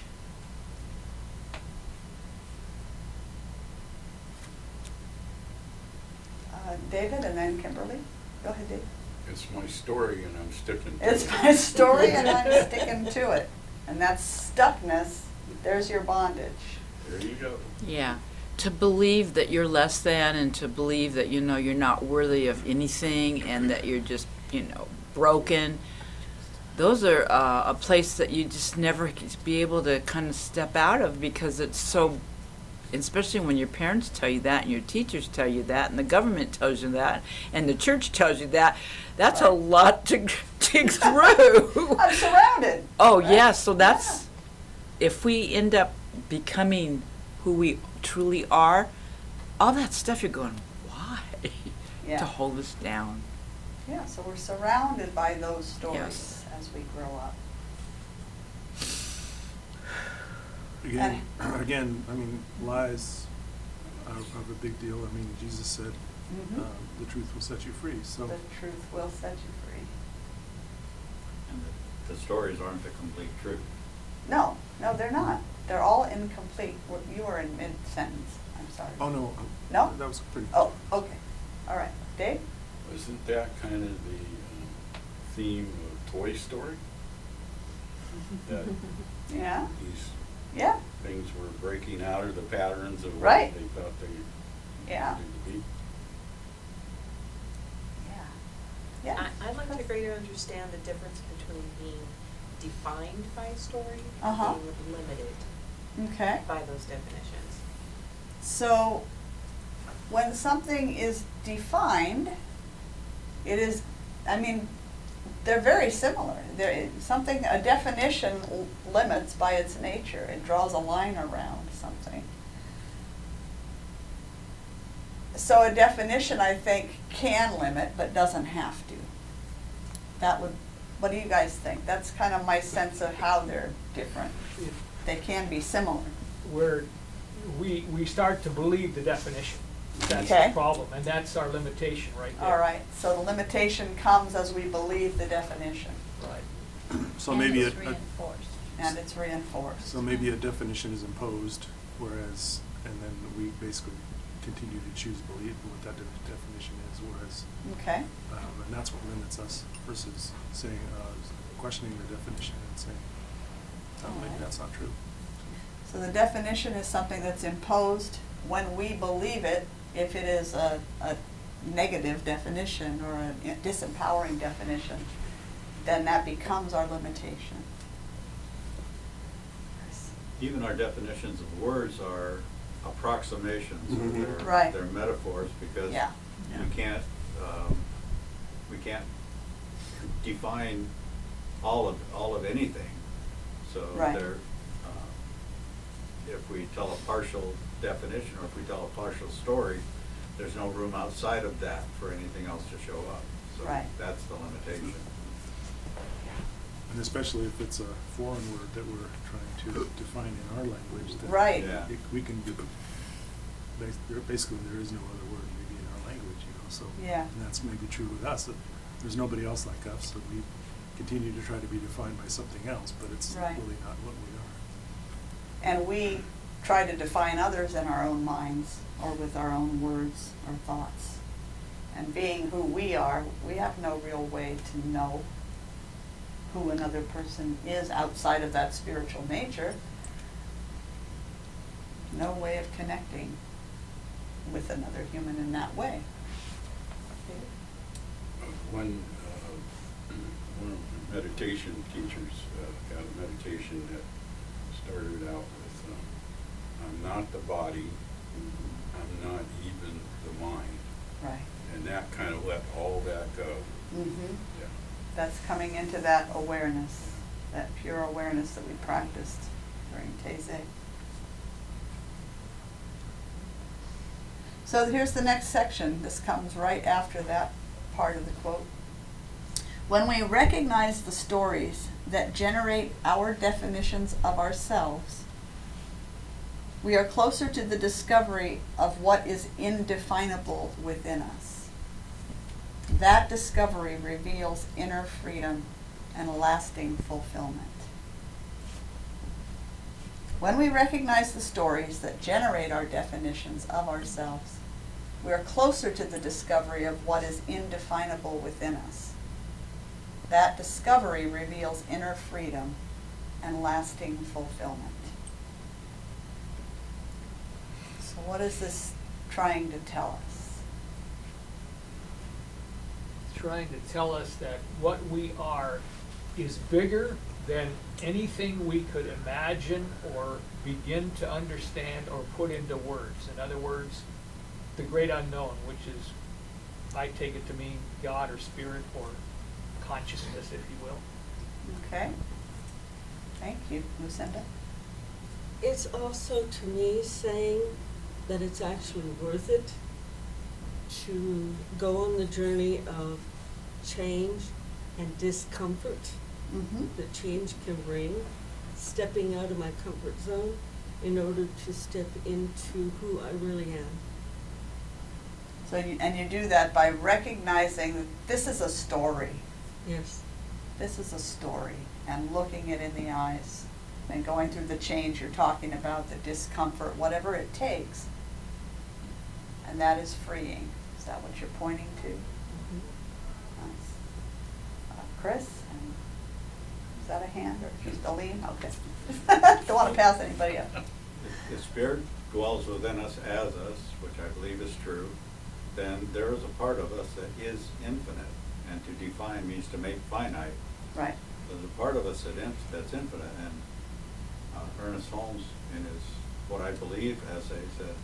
Uh, David and then Kimberly. Go ahead, Dave. It's my story and I'm sticking to It's it. my story and I'm (laughs) sticking to it. And that's stuckness. There's your bondage. There you go. Yeah. To believe that you're less than and to believe that, you know, you're not worthy of anything and that you're just, you know, broken. Those are uh, a place that you just never c- be able to kind of step out of because it's so, especially when your parents tell you that and your teachers tell you that and the government tells you that and the church tells you that. That's a lot to dig (laughs) through. (laughs) I'm surrounded. Oh, right? yeah, so that's, if we end up becoming who we truly are, all that stuff you're going, why? (laughs) Yeah. To hold us down. Yeah, so we're surrounded by those stories Yes. as we grow up. Again, (clears throat) again, I mean, lies are, are a big deal. I mean, Jesus said, Mhm. um, the truth will set you free, so. The truth will set you free. And the, the stories aren't the complete truth. No, no, they're not. They're all incomplete. We're- You were in mid-sentence. I'm sorry. Oh, no. uh, No? That was pretty. Oh, okay. All right. Dave? Isn't that kind of the um, theme of Toy Story? That (laughs) Yeah? these Yeah? things were breaking out of the patterns of what Right. they thought they Yeah. needed to be. Yeah. Yeah. I, I'd like to greater understand the difference between being defined by a story Uh-huh. and being limited Okay. by those definitions. So, when something is defined, it is, I mean, they're very similar. There, something, a definition l- limits by its nature. It draws a line around something. So a definition, I think, can limit, but doesn't have to. That would, what do you guys think? That's kind of my sense of how they're different. They can be similar. where we, we start to believe the definition. That's Okay. the problem, and that's our limitation right there. All right, so the limitation comes as we believe the definition, Right. (clears throat) So maybe, a- it's a- reinforced. and it's reinforced. so maybe a definition is imposed, whereas, and then we basically continue to choose believe what that de- definition is, whereas, Okay, um, and that's what limits us versus saying, uh, questioning the definition and saying, oh, maybe that's not true. so the definition is something that's imposed when we believe it, if it is a, a negative definition or a disempowering definition, then that becomes our limitation. Even our definitions of words are approximations, Mhm. they're, Right. they're metaphors, because Yeah. we can't, um, we can't define all of, all of anything. So Right. they're, uh, if we tell a partial definition, or if we tell a partial story, there's no room outside of that for anything else to show up. So Right. that's the limitation. And especially if it's a foreign word that we're trying to define in our language. that Right. Yeah. it- We can give, bas- there- basically, there is no other word maybe in our language, you know, so. Yeah. And that's maybe true with us, that there's nobody else like us, so we continue to try to be defined by something else, but it's Right. really not what we are. And we try to define others in our own minds or with our own words or thoughts. And being who we are, we have no real way to know who another person is outside of that spiritual nature. No way of connecting with another human in that way. One, uh, one of the meditation teachers uh, had a meditation that started out with, um, I'm not the body, I'm not even the mind. Right. And that kind of let all that go. Mm-hmm. Yeah. That's coming into that awareness, that pure awareness that we practiced during Taizé. So here's the next section. This comes right after that part of the quote. When we recognize the stories that generate our definitions of ourselves, we are closer to the discovery of what is indefinable within us. That discovery reveals inner freedom and lasting fulfillment. When we recognize the stories that generate our definitions of ourselves, we are closer to the discovery of what is indefinable within us. That discovery reveals inner freedom and lasting fulfillment. So, what is this trying to tell us? Trying to tell us that what we are is bigger than anything we could imagine or begin to understand or put into words. In other words, the great unknown, which is, I take it to mean God or spirit or consciousness, if you will. Okay? Thank you. Lucinda? It's also to me saying that it's actually worth it to go on the journey of change and discomfort Mm-hmm. that change can bring, stepping out of my comfort zone in order to step into who I really am. So, you, and you do that by recognizing that this is a story. Yes. This is a story, and looking it in the eyes, and going through the change you're talking about, the discomfort, whatever it takes. And that is freeing. Is that what you're pointing to? Nice. Uh, Chris? And is that a hand or just a lean? Okay. (laughs) Don't want to pass anybody up. If the Spirit dwells within us as us, which I believe is true, then there is a part of us that is infinite. And to define means to make finite. Right. There's a part of us that in, that's infinite. And uh, Ernest Holmes, in his what I believe essay, said,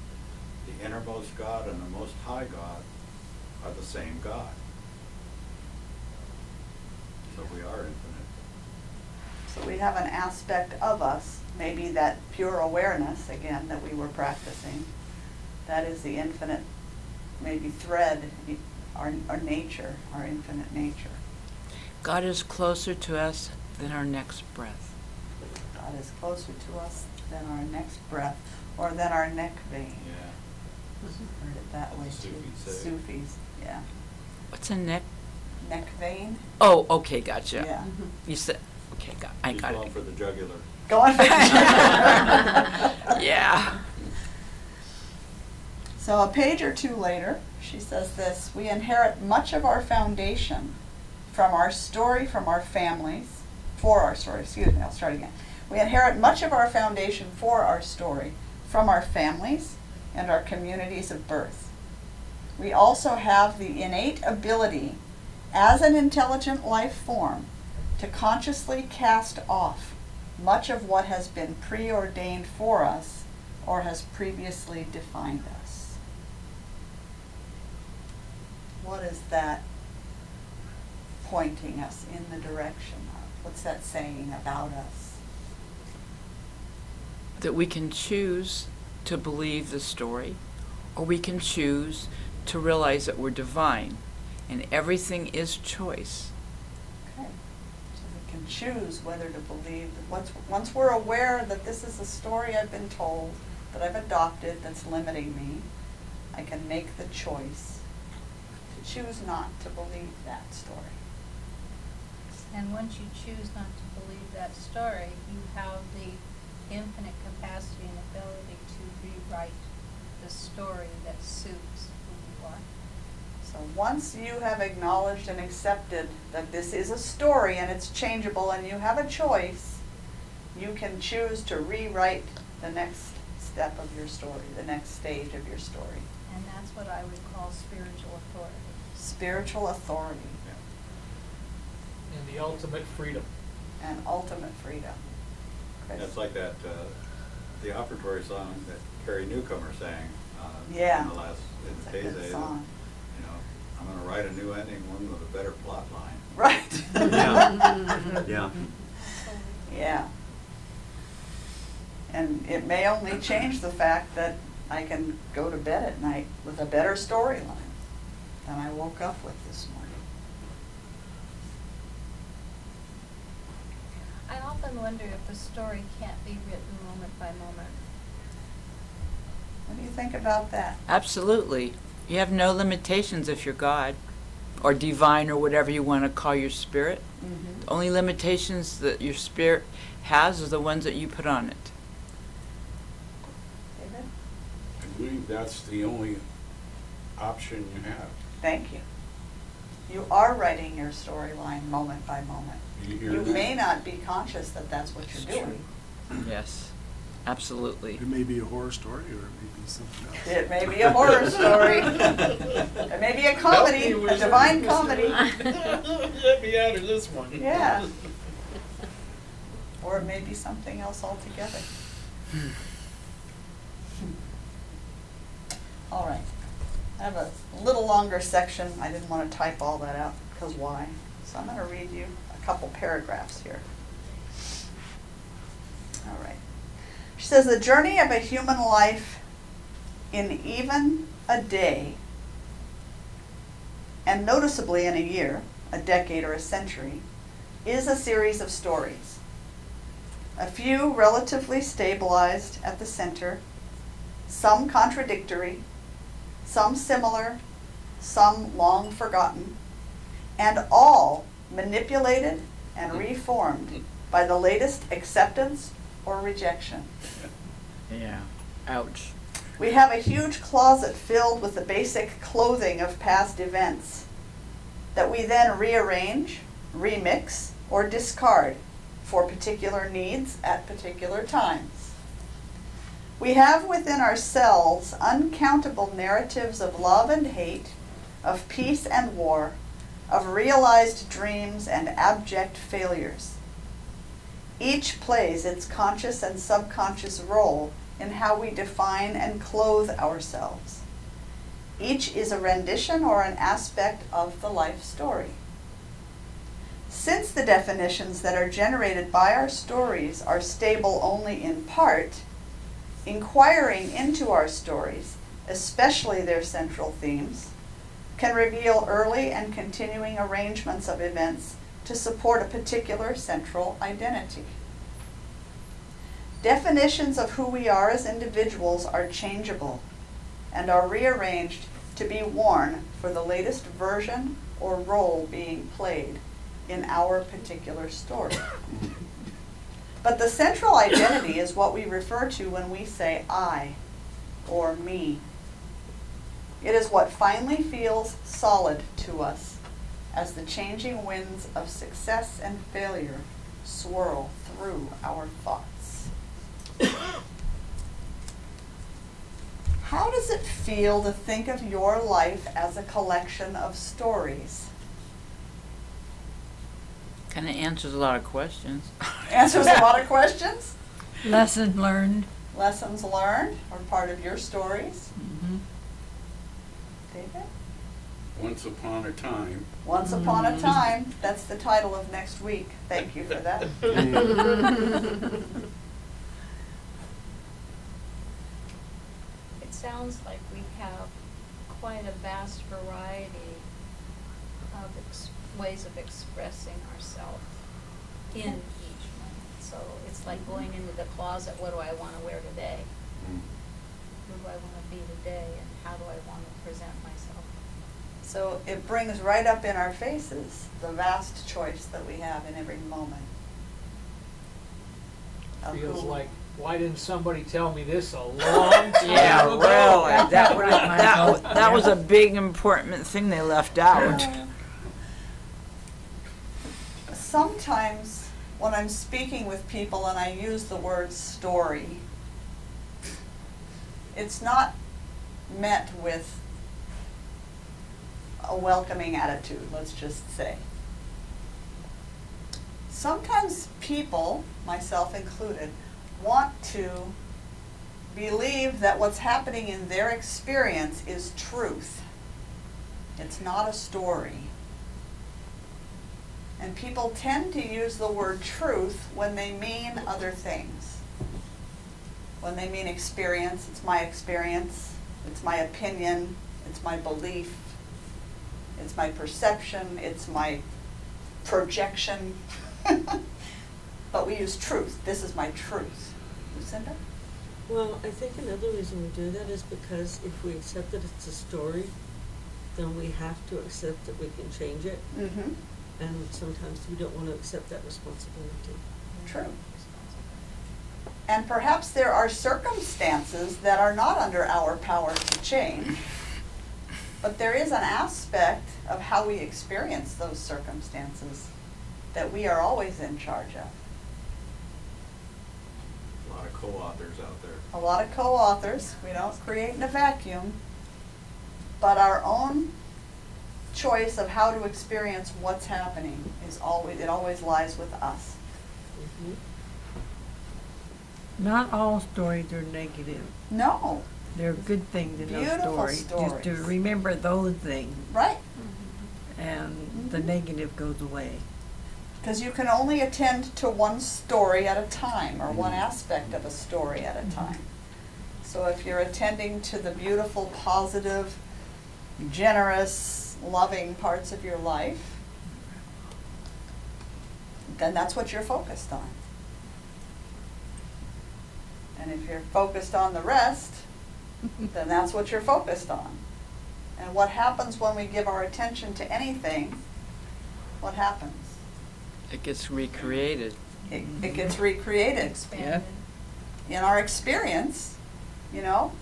the innermost God and the most high God are the same God. So we are infinite. So we have an aspect of us, maybe that pure awareness, again, that we were practicing. That is the infinite, maybe thread, our, our nature, our infinite nature. God is closer to us than our next breath. God is closer to us than our next breath, or than our neck vein. Yeah. Heard it that way too. Sufis say. Sufis, yeah. What's a neck? Neck vein? Oh, okay, gotcha. Yeah. You said, okay, got, I He's got going it. for the jugular. Go on. (laughs) Yeah. So a page or two later, she says this, we inherit much of our foundation from our story, from our families, for our story, excuse me, I'll start again. We inherit much of our foundation for our story from our families and our communities of birth. We also have the innate ability as an intelligent life form to consciously cast off much of what has been preordained for us or has previously defined us. What is that pointing us in the direction of? What's that saying about us? That we can choose to believe the story, or we can choose to realize that we're divine, and everything is choice. Okay. So we can choose whether to believe. that Once, once we're aware that this is a story I've been told, that I've adopted, that's limiting me, I can make the choice choose not to believe that story. And once you choose not to believe that story, you have the infinite capacity and ability to rewrite the story that suits who you are. So once you have acknowledged and accepted that this is a story and it's changeable and you have a choice, you can choose to rewrite the next step of your story, the next stage of your story. And that's what I would call spiritual. Spiritual authority And the ultimate freedom. and ultimate freedom. Chris? That's like that, uh, the offertory song that Carrie Newcomer sang, uh, Yeah. in the last, in It's the a good Taizé, that, song. You know, I'm gonna write a new ending, one with a better plot line. Right. (laughs) Yeah. Yeah. Yeah. And it may only (clears throat) change the fact that I can go to bed at night with a better storyline than I woke up with this morning. I often wonder if the story can't be written moment by moment. What do you think about that? Absolutely. You have no limitations if you're God. or divine or whatever you want to call your spirit. Mhm. The only limitations that your spirit has are the ones that you put on it. David? I believe that's the only option you have. Thank you. You are writing your storyline moment by moment. You hear You that? may not be conscious that that's what It's you're doing. Yes, absolutely. It may be a horror story or it may be something else. It may be a horror story. (laughs) It may be a comedy, a divine comedy. (laughs) Let me out of this one. Yeah. Or it may be something else altogether. (sighs) All right. I have a little longer section. I didn't want to type all that out, because why? So I'm going to read you a couple paragraphs here. All right. She says, the journey of a human life in even a day, and noticeably in a year, a decade, or a century, is a series of stories. A few relatively stabilized at the center, some contradictory, some similar, some long forgotten, and all manipulated and mm. reformed by the latest acceptance or rejection. Yeah. Ouch. We have a huge closet filled with the basic clothing of past events that we then rearrange, remix, or discard for particular needs at particular times. We have within ourselves uncountable narratives of love and hate, of peace and war, of realized dreams and abject failures. Each plays its conscious and subconscious role in how we define and clothe ourselves. Each is a rendition or an aspect of the life story. Since the definitions that are generated by our stories are stable only in part, inquiring into our stories, especially their central themes, can reveal early and continuing arrangements of events to support a particular central identity. Definitions of who we are as individuals are changeable and are rearranged to be worn for the latest version or role being played in our particular story. But the central identity is what we refer to when we say I or me. It is what finally feels solid to us as the changing winds of success and failure swirl through our thoughts. How does it feel to think of your life as a collection of stories? Kind of answers a lot of questions. (laughs) Answers a lot of questions. Lesson learned. Lessons learned are part of your stories. Mhm. David? Once upon a time, Once upon a time, that's the title of next week. Thank you for that. (laughs) (laughs) It sounds like we have quite a vast variety of ex- ways of expressing ourselves in each one. So it's like going into the closet, what do I want to wear today? Mm. Who do I want to be today and how do I want to present myself? So it brings right up in our faces the vast choice that we have in every moment. of Feels who- like, why didn't somebody tell me this a long (laughs) time ago? (laughs) Yeah, really. (laughs) That, would- that, wa- that was a big important thing they left out. Sometimes when I'm speaking with people and I use the word story, it's not met with a welcoming attitude, let's just say. Sometimes people, myself included, want to believe that what's happening in their experience is truth. It's not a story. And people tend to use the word truth when they mean other things. When they mean experience, it's my experience, it's my opinion, it's my belief, it's my perception, it's my projection. (laughs) but we use truth. This is my truth. Lucinda? Well, I think another reason we do that is because if we accept that it's a story, then we have to accept that we can change it. Mm-hmm, And sometimes we don't want to accept that responsibility. true. And perhaps there are circumstances that are not under our power to change. But there is an aspect of how we experience those circumstances that we are always in charge of. A lot of co-authors out there. a lot of co-authors, we don't create in a vacuum, but our own choice of how to experience what's happening is always, it always lies with us. Mm-hmm. Not all stories are negative. No, They're good things in those Beautiful stories. Just to stories. remember those things right? and mm-hmm. the negative goes away. Because you can only attend to one story at a time, or one mm-hmm. aspect of a story at a time. So if you're attending to the beautiful, positive, generous, loving parts of your life, then that's what you're focused on. And if you're focused on the rest, (laughs) then that's what you're focused on. And what happens when we give our attention to anything? What happens? It gets recreated. It, it gets recreated Expanded. in our experience, you know?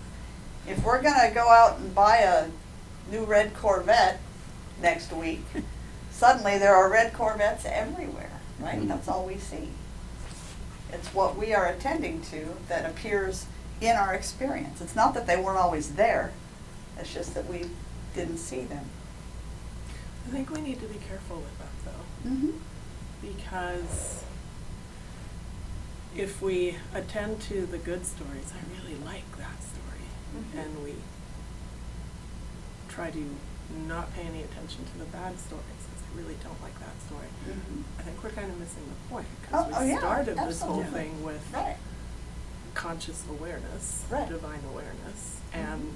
If we're gonna go out and buy a new red Corvette next week, (laughs) suddenly there are red Corvettes everywhere, right? That's all we see. It's what we are attending to that appears in our experience. It's not that they weren't always there, it's just that we didn't see them. I think we need to be careful with that though, Mm-hmm. because if we attend to the good stories, I really like that story, Mhm. and we try to not pay any attention to the bad stories, because I really don't like that story. Mhm. I think we're kind of missing the point, Oh, because oh, we yeah, started this whole absolutely. thing with Right. conscious awareness, Right. divine awareness, and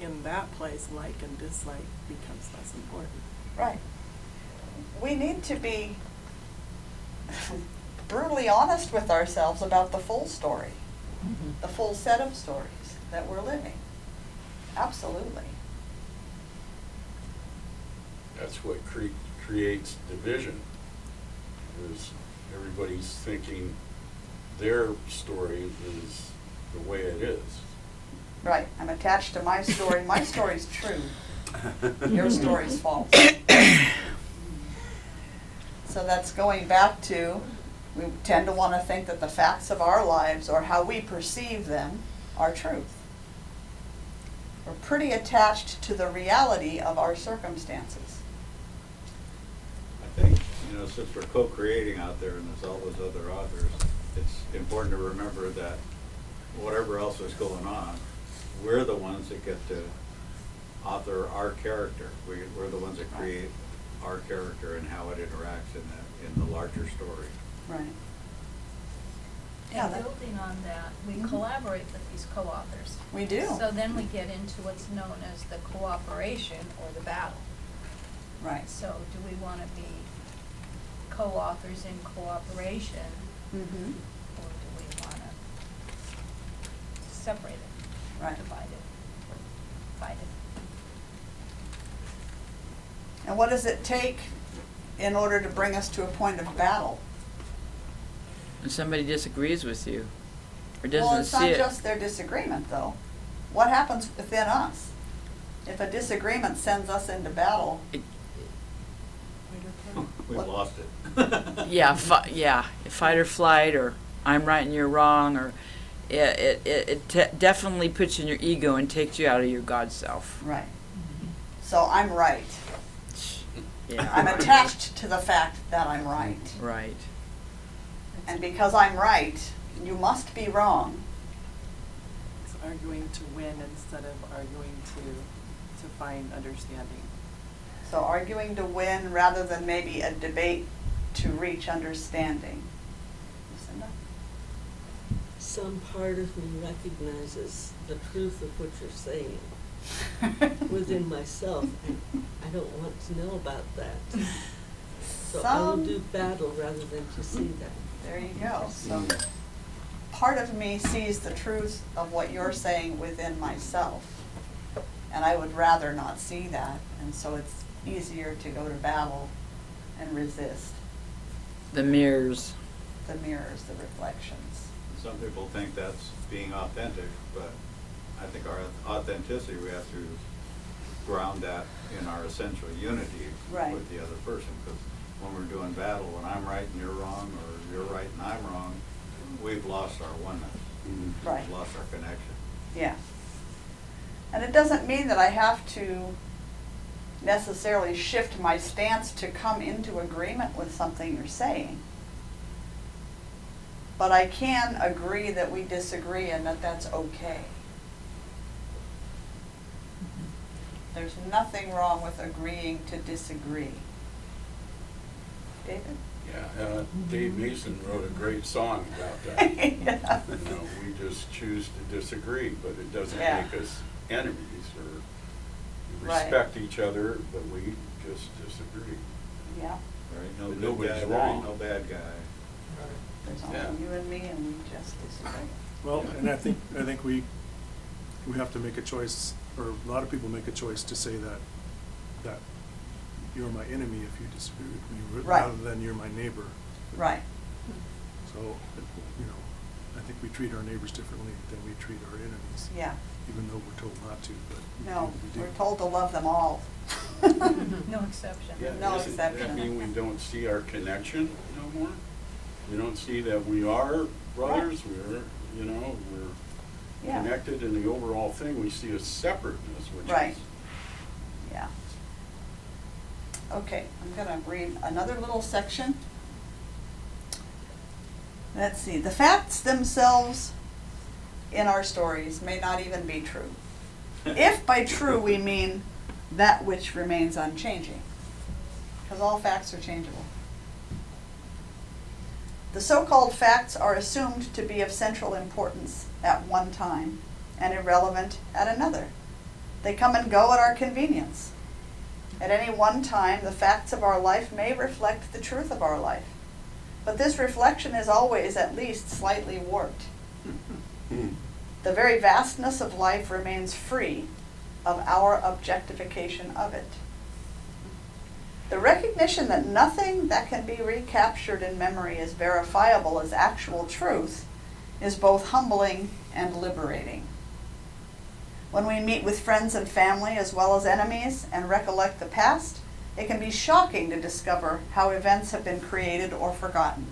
in that place, like and dislike becomes less important. Right. We need to be brutally honest with ourselves about the full story, the full set of stories that we're living. Absolutely. That's what cre- creates division, is everybody's thinking their story is the way it is. Right. I'm attached to my story. My story's true. Your story's false. So that's going back to, we tend to want to think that the facts of our lives or how we perceive them are truth. We're pretty attached to the reality of our circumstances. I think, you know, since we're co-creating out there and there's all those other authors, it's important to remember that whatever else is going on, we're the ones that get to author our character. We, we're the ones that create our character and how it interacts in the, in the larger story. Right. Yeah, And that- building on that, we Mhm. collaborate with these co-authors. We do. So then we get into what's known as the cooperation or the battle. Right. So do we wanna be co-authors in cooperation, Mm-hmm. or do we wanna separate it? Right. Divide it, or fight it? And what does it take in order to bring us to a point of battle? And somebody disagrees with you or doesn't Well, it's see not it. just their disagreement, though. What happens within us? If a disagreement sends us into battle, We've What- lost it. (laughs) yeah, fi- yeah, fight or flight, or I'm right and you're wrong, or it it it, it te- definitely puts you in your ego and takes you out of your God self. right. So I'm right. Yeah. I'm attached to the fact that I'm right. Right. And because I'm right, you must be wrong. It's arguing to win instead of arguing to, to find understanding. So arguing to win rather than maybe a debate to reach understanding. Lucinda? Some part of me recognizes the truth of what you're saying (laughs) within myself. and I don't want to know about that. So I will Some- do battle rather than to see that. There you go. So mm. part of me sees the truth of what you're saying within myself. And I would rather not see that, and so it's easier to go to battle and resist The mirrors. the mirrors, the reflections. Some people think that's being authentic, but I think our authenticity, we have to ground that in our essential unity Right. with the other person. Because when we're doing battle, when I'm right and you're wrong, or you're right and I'm wrong, we've lost our oneness. Mm-hmm. Right. We've lost our connection. Yeah. And it doesn't mean that I have to necessarily shift my stance to come into agreement with something you're saying. But I can agree that we disagree and that that's okay. There's nothing wrong with agreeing to disagree. David? Yeah, uh, Dave Mason wrote a great song about (laughs) that. Yeah. You know, we just choose to disagree, but it doesn't Yeah. make us enemies Right. respect each other, but we just disagree. Yeah. There ain't no But good nobody's guy, there wrong. ain't no bad guy. There's Yeah. only you and me and we just disagree. Well, and I think, I think we, we have to make a choice, or a lot of people make a choice to say that, that you're my enemy if you disagree with me, Right. rather than you're my neighbor. Right. So, you know, I think we treat our neighbors differently than we treat our enemies. Yeah. Even though we're told not to, but we No, we do. we're told to love them all. (laughs) No exception. Yeah, No doesn't that exception. mean we don't see our connection no more? We don't see that we are brothers, we're, you know, we're Yeah. connected in the overall thing, we see a separateness, which is. Right. Yeah. Okay, I'm gonna read another little section. Let's see, the facts themselves in our stories may not even be true. If by true we mean that which remains unchanging, because all facts are changeable. The so-called facts are assumed to be of central importance at one time and irrelevant at another. They come and go at our convenience. At any one time, the facts of our life may reflect the truth of our life. But this reflection is always at least slightly warped. The very vastness of life remains free of our objectification of it. The recognition that nothing that can be recaptured in memory is verifiable as actual truth is both humbling and liberating. When we meet with friends and family as well as enemies and recollect the past, it can be shocking to discover how events have been created or forgotten.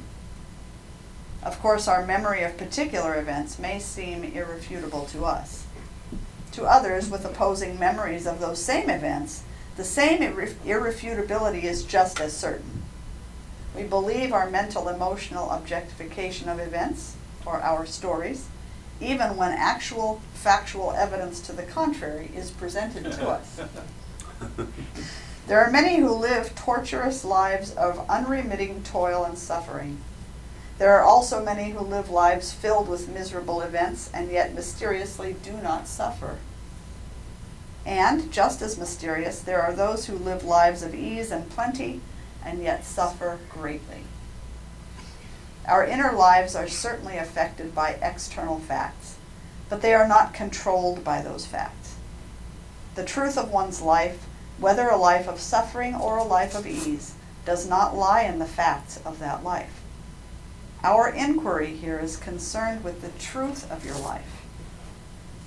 Of course, our memory of particular events may seem irrefutable to us. To others with opposing memories of those same events, the same irre- irrefutability is just as certain. We believe our mental emotional objectification of events, or our stories, even when actual factual evidence to the contrary is presented to us. (laughs) There are many who live torturous lives of unremitting toil and suffering. There are also many who live lives filled with miserable events and yet mysteriously do not suffer. And, just as mysterious, there are those who live lives of ease and plenty and yet suffer greatly. Our inner lives are certainly affected by external facts, but they are not controlled by those facts. The truth of one's life, whether a life of suffering or a life of ease, does not lie in the facts of that life. Our inquiry here is concerned with the truth of your life.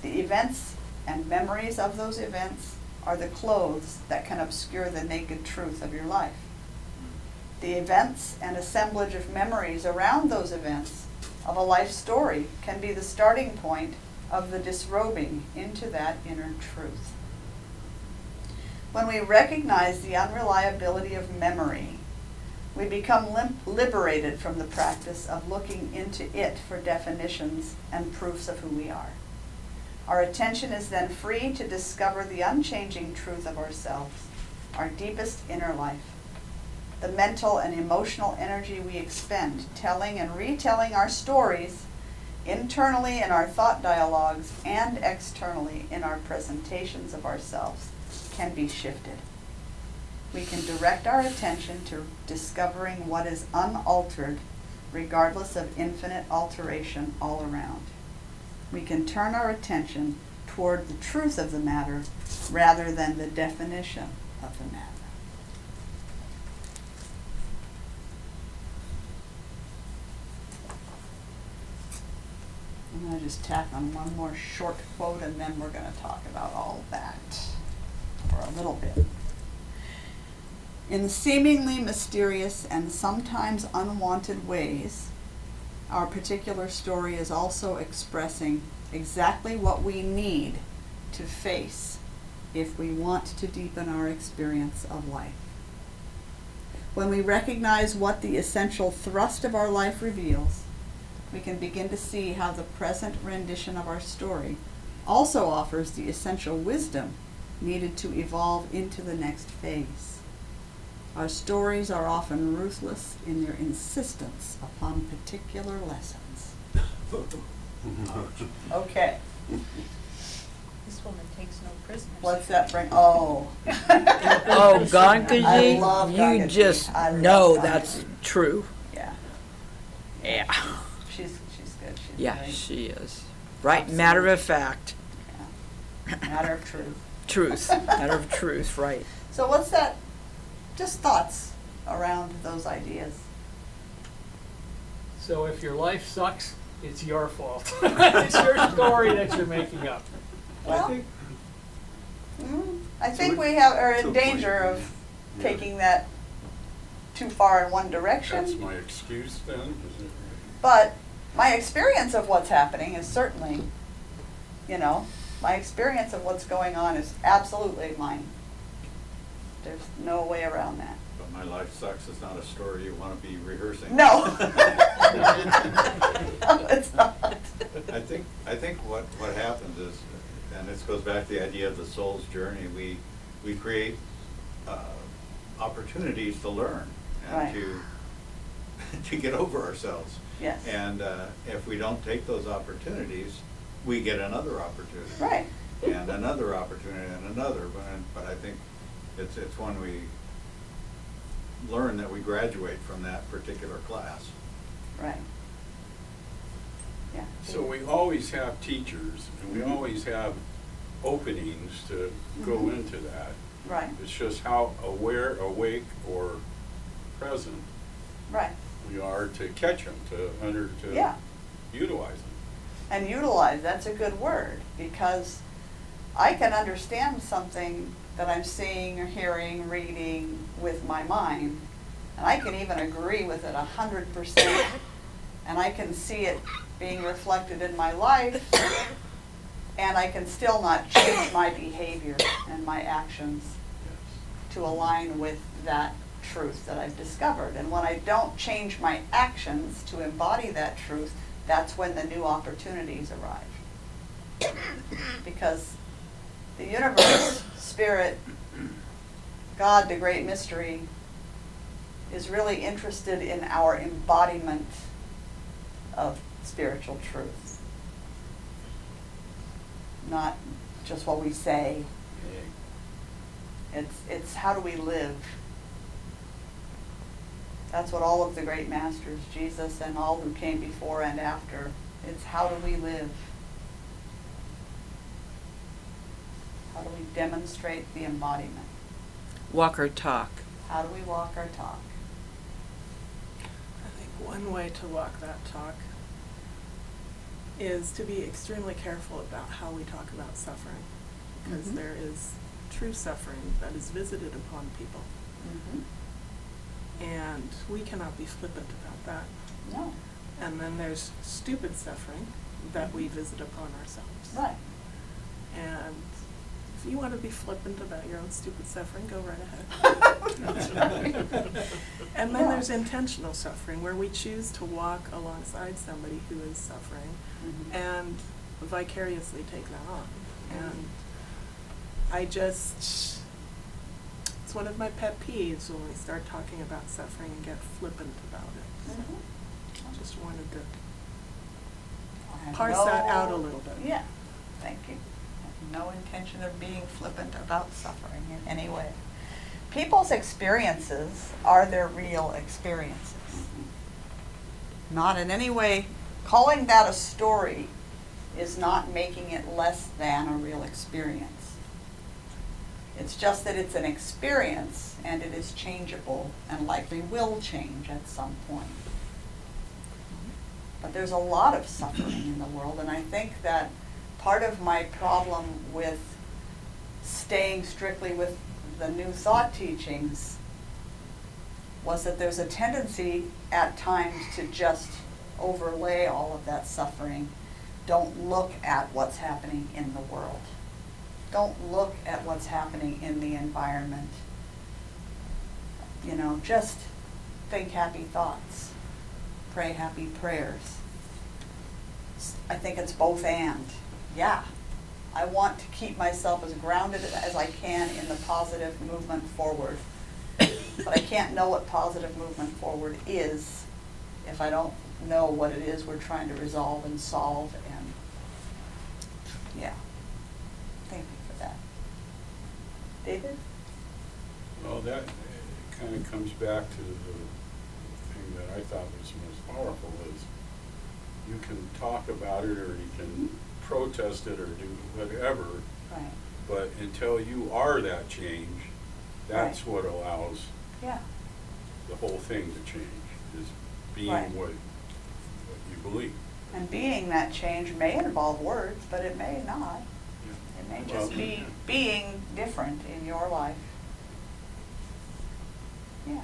The events and memories of those events are the clothes that can obscure the naked truth of your life. The events and assemblage of memories around those events of a life story can be the starting point of the disrobing into that inner truth. When we recognize the unreliability of memory, we become liberated from the practice of looking into it for definitions and proofs of who we are. Our attention is then free to discover the unchanging truth of ourselves, our deepest inner life. The mental and emotional energy we expend telling and retelling our stories, internally in our thought dialogues and externally in our presentations of ourselves, can be shifted. We can direct our attention to discovering what is unaltered, regardless of infinite alteration all around. We can turn our attention toward the truth of the matter rather than the definition of the matter. I'm gonna just tack on one more short quote and then we're gonna talk about all that for a little bit. In seemingly mysterious and sometimes unwanted ways, our particular story is also expressing exactly what we need to face if we want to deepen our experience of life. When we recognize what the essential thrust of our life reveals, we can begin to see how the present rendition of our story also offers the essential wisdom needed to evolve into the next phase. Our stories are often ruthless in their insistence upon particular lessons. (laughs) Okay. This woman takes no prisoners. What's that bring? Oh. (laughs) Oh, I Gangaji, love you Gangaji. just I love know Gangaji. that's true. Yeah. Yeah. She's she's good. She's Yeah, very- she is. Right, matter of fact. Matter of truth. Truth, matter of truth, right. So what's that? Just thoughts around those ideas. So if your life sucks, it's your fault. (laughs) It's your story that you're making up. Well, mm, I think we have are to in a danger point. of Yeah. taking that too far in one direction. That's my excuse then, is it? But my experience of what's happening is certainly, you know, my experience of what's going on is absolutely mine. There's no way around that. But my life sucks is not a story you want to be rehearsing. (laughs) (laughs) No. it's not. I think, I think what, what happens is, and this goes back to the idea of the soul's journey, we, we create, uh, opportunities to learn Right. and to, (laughs) to get over ourselves. Yes. And, uh, if we don't take those opportunities, we get another opportunity. Right. And another opportunity and another, but, but I think it's, it's when we learn that we graduate from that particular class. Right. Yeah. So we always have teachers, and we always have openings to go Mhm. into that. Right. It's just how aware, awake, or present Right. we are to catch them, to under, to Yeah. utilize them. And utilize, that's a good word, because I can understand something that I'm seeing or hearing, reading with my mind, and I can even agree with it a hundred percent, and I can see it being reflected in my life, and I can still not change my behavior and my actions to align with that truth that I've discovered. And when I don't change my actions to embody that truth, that's when the new opportunities arrive. Because the universe, spirit, God, the great mystery, is really interested in our embodiment of spiritual truth. Not just what we say. It's, it's how do we live? That's what all of the great masters, Jesus and all who came before and after, it's how do we live? How do we demonstrate the embodiment? Walk or talk. How do we walk our talk? I think one way to walk that talk is to be extremely careful about how we talk about suffering. Because Mhm. there is true suffering that is visited upon people. And we cannot be flippant about that. No. And then there's stupid suffering that we visit upon ourselves. Right. And if you want to be flippant about your own stupid suffering, go right ahead. (laughs) That's right. And then Yeah. there's intentional suffering, where we choose to walk alongside somebody who is suffering Mhm. and vicariously take that on. And I just, it's one of my pet peeves when we start talking about suffering and get flippant about it. So, Mhm. Just wanted to I have parse that out a little bit. Yeah, thank you. I have No intention of being flippant about suffering in any way. People's experiences are their real experiences. Not in any way, calling that a story is not making it less than a real experience. It's just that it's an experience and it is changeable and likely will change at some point. But there's a lot of suffering in the world, and I think that part of my problem with staying strictly with the new thought teachings was that there's a tendency at times to just overlay all of that suffering. Don't look at what's happening in the world. Don't look at what's happening in the environment. You know, just think happy thoughts, pray happy prayers. I think it's both and. Yeah, I want to keep myself as grounded as I can in the positive movement forward. But I can't know what positive movement forward is if I don't know what it is we're trying to resolve and solve and, yeah. Thank you for that. David? Well, that uh, kind of comes back to the thing that I thought was most powerful is you can talk about it or you can protest it or do whatever, Right. but until you are that change, that's what allows Yeah. the whole thing to change, is being Right. what, what you believe. And being that change may involve words, but it may not. It may just Well, be being different in your life. Yeah.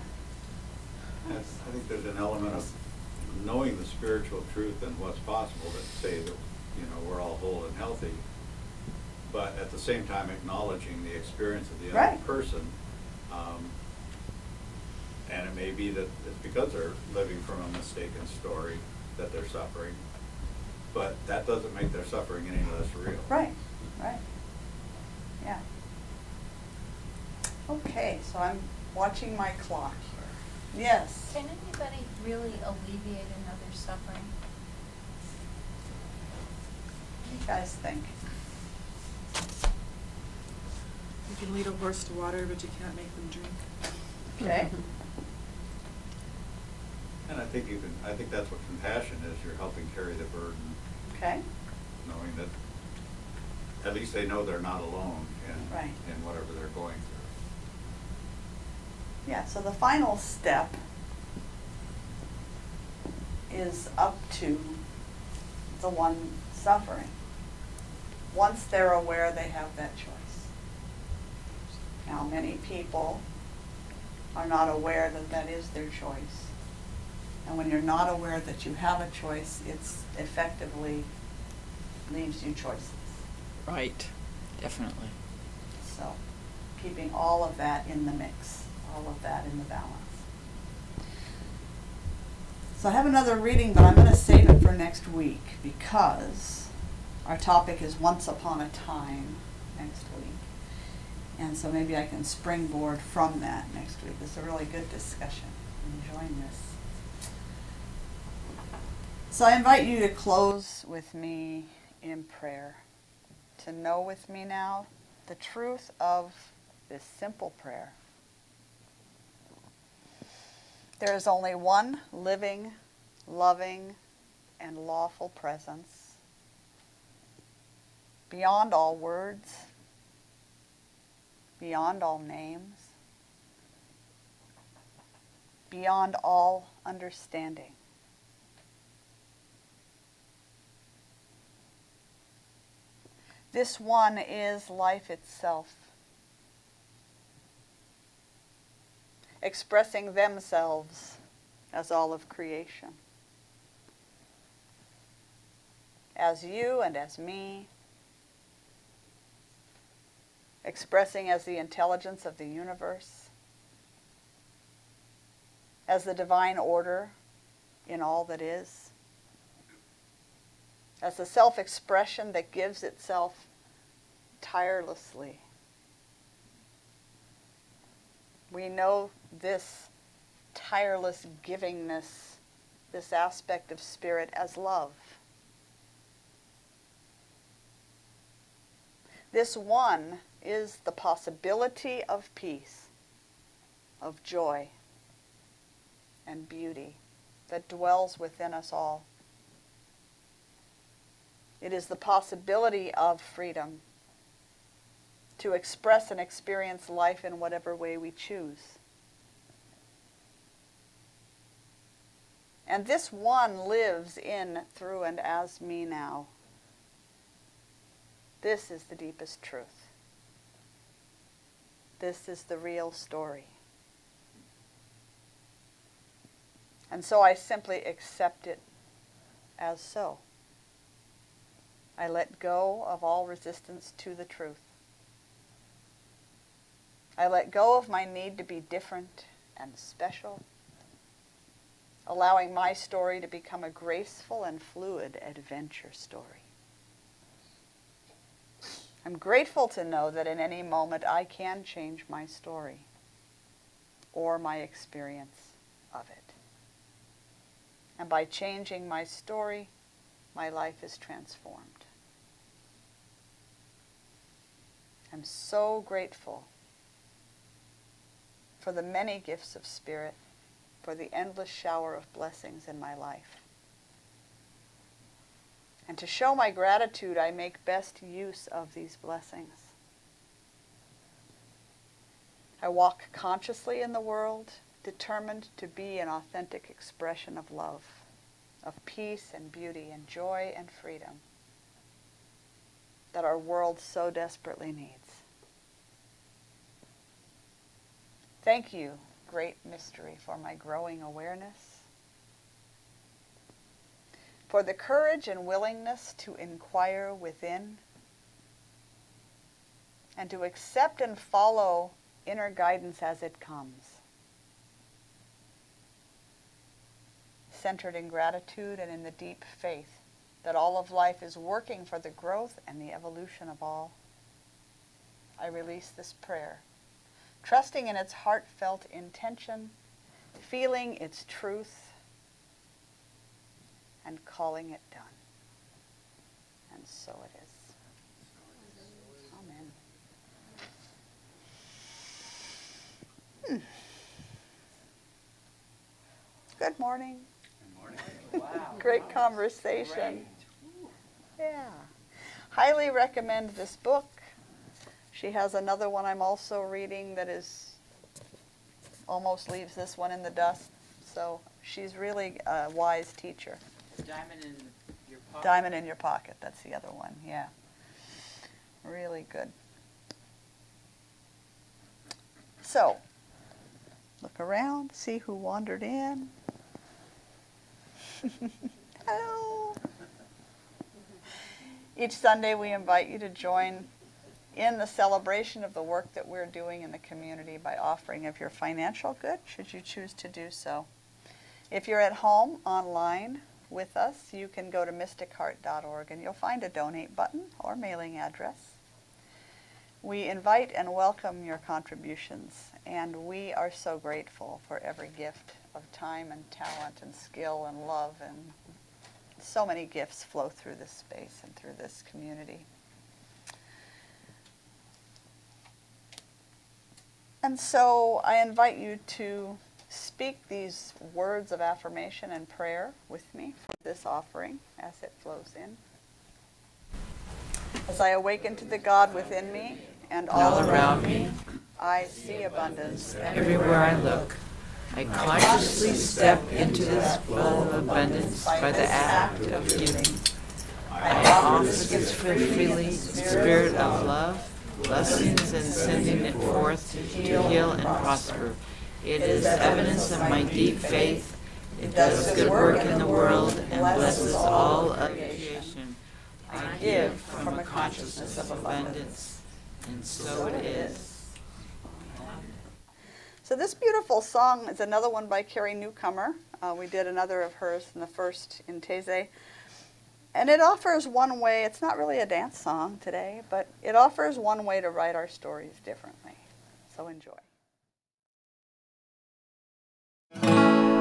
I think there's an element of knowing the spiritual truth and what's possible that say that, you know, we're all whole and healthy, but at the same time acknowledging the experience of the other Right. person. Um, And it may be that it's because they're living from a mistaken story that they're suffering, but that doesn't make their suffering any less real. Right, right. Yeah. Okay, so I'm watching my clock here. Yes. Can anybody really alleviate another's suffering? What do you guys think? You can lead a horse to water, but you can't make them drink. Okay. (laughs) And I think you can, I think that's what compassion is, you're helping carry the burden, Okay. knowing that at least they know they're not alone in, Right. in whatever they're going through. Yeah, so the final step is up to the one suffering. Once they're aware they have that choice. Now, many people are not aware that that is their choice. And when you're not aware that you have a choice, it's effectively leaves you choices. Right, definitely. So, keeping all of that in the mix, all of that in the balance. So I have another reading, but I'm going to save it for next week because our topic is once upon a time next week. And so maybe I can springboard from that next week. It's a really good discussion. I'm enjoying this. So I invite you to close with me in prayer, to know with me now the truth of this simple prayer. There is only one living, loving, and lawful presence beyond all words, beyond all names, beyond all understanding. This one is life itself, expressing themselves as all of creation, as you and as me, expressing as the intelligence of the universe, as the divine order in all that is as the self expression that gives itself tirelessly. We know this tireless givingness, this aspect of spirit as love. This one is the possibility of peace, of joy, and beauty that dwells within us all. It is the possibility of freedom to express and experience life in whatever way we choose. And this one lives in, through, and as me now. This is the deepest truth. This is the real story. And so I simply accept it as so. I let go of all resistance to the truth. I let go of my need to be different and special, allowing my story to become a graceful and fluid adventure story. I'm grateful to know that in any moment I can change my story or my experience of it. And by changing my story, my life is transformed. I'm so grateful for the many gifts of Spirit, for the endless shower of blessings in my life. And to show my gratitude, I make best use of these blessings. I walk consciously in the world, determined to be an authentic expression of love, of peace and beauty and joy and freedom that our world so desperately needs. Thank you, great mystery, for my growing awareness, for the courage and willingness to inquire within, and to accept and follow inner guidance as it comes. Centered in gratitude and in the deep faith that all of life is working for the growth and the evolution of all, I release this prayer, trusting in its heartfelt intention, feeling its truth, and calling it done. And so it is. Amen. Hmm. Good morning. Good morning. (laughs) Wow. Great conversation. Yeah. Highly recommend this book. She has another one I'm also reading that is almost leaves this one in the dust. So she's really a wise teacher. Diamond in your pocket. Diamond in your pocket. That's the other one. Yeah. Really good. So, look around, see who wandered in. (laughs) Hello. (laughs) Each Sunday, we invite you to join in the celebration of the work that we're doing in the community by offering of your financial good, should you choose to do so. If you're at home online with us, you can go to mysticheart.org and you'll find a donate button or mailing address. We invite and welcome your contributions, and we are so grateful for every gift of time and talent and skill and love, and so many gifts flow through this space and through this community. And so I invite you to speak these words of affirmation and prayer with me for this offering as it flows in. As I awaken to the God within me and all, all around me, I see abundance everywhere I look. I consciously step into this flow of abundance by the act of giving. I offer this freely, spirit of love, blessings, and sending it forth to heal and prosper. It is evidence of my deep faith. It does good work in the world and blesses all of creation. I give from a consciousness of abundance, and so it is. So this beautiful song is another one by Carrie Newcomer. Uh, we did another of hers in the first in Taizé. And it offers one way, it's not really a dance song today, but it offers one way to write our stories differently. So enjoy.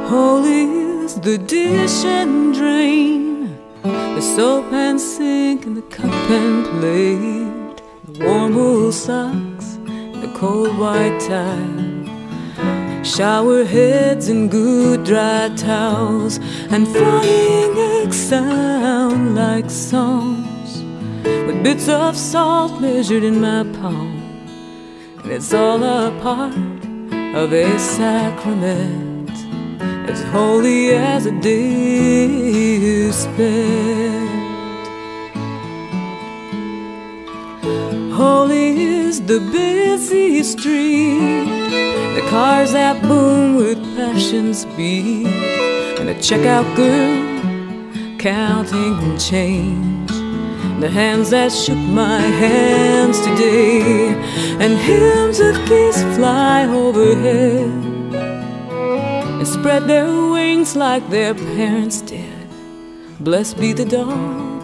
Holy is the dish and drain, the soap and sink and the cup and plate, the warm wool socks, the cold white tile. Shower heads and good dry towels and flying eggs sound like songs with bits of salt measured in my palm. And it's all a part of a sacrament as holy as a day spent. Holy is the busy street, the cars that boom with passion's beat, and the checkout girl counting change. The hands that shook my hands today, and hymns of geese fly overhead. And spread their wings like their parents did. Blessed be the dog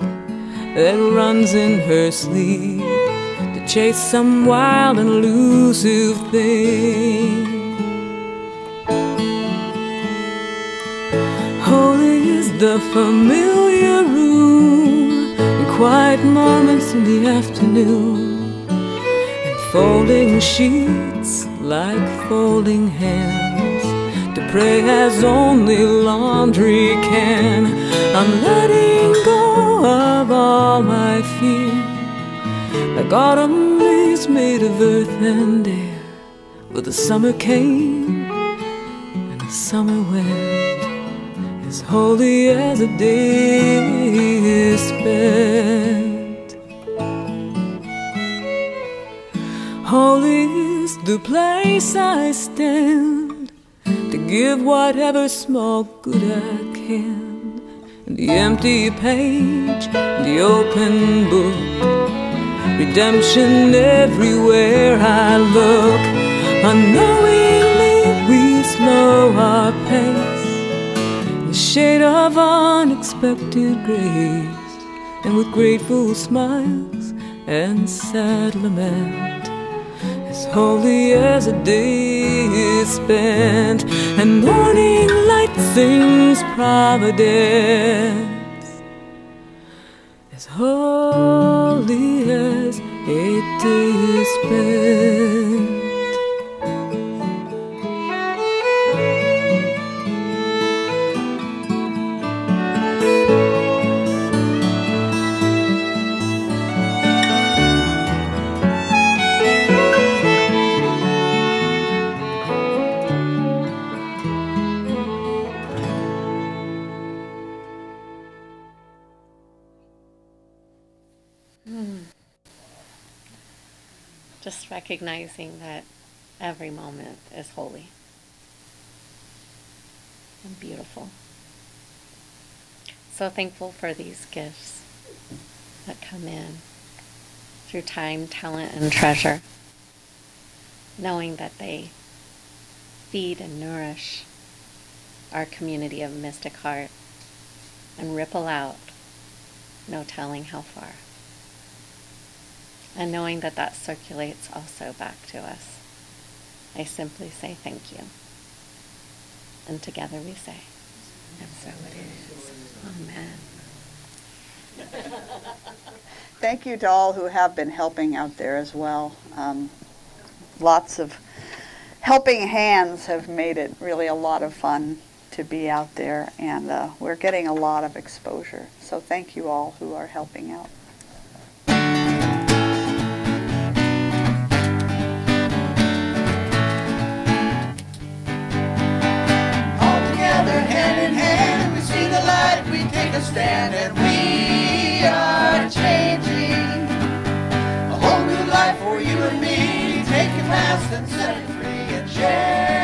that runs in her sleep chase some wild and elusive thing. Holy is the familiar room and quiet moments in the afternoon and folding sheets like folding hands to pray as only laundry can. I'm letting go of all my fear like autumn leaves made of earth and air. But the summer came and the summer went as holy as a day spent. Holy is the place I stand to give whatever small good I can. The empty page, the open book, redemption everywhere I look. Unknowingly we slow our pace. The shade of unexpected grace, and with grateful smiles and sad lament, as holy as a day is spent, and morning light sings providence, as holy as day is spent. Recognizing that every moment is holy and beautiful. So thankful for these gifts that come in through time, talent, and treasure, knowing that they feed and nourish our community of mystic heart and ripple out, no telling how far and knowing that that circulates also back to us. I simply say thank you. And together we say, and so it is. Amen. (laughs) Thank you to all who have been helping out there as well. Um, lots of helping hands have made it really a lot of fun to be out there, and uh, we're getting a lot of exposure. So thank you all who are helping out. We take a stand, and we are changing. A whole new life for you and me. Take your past and set it free and share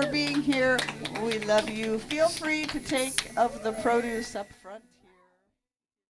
for being here. We love you. Feel free to take of the produce up front.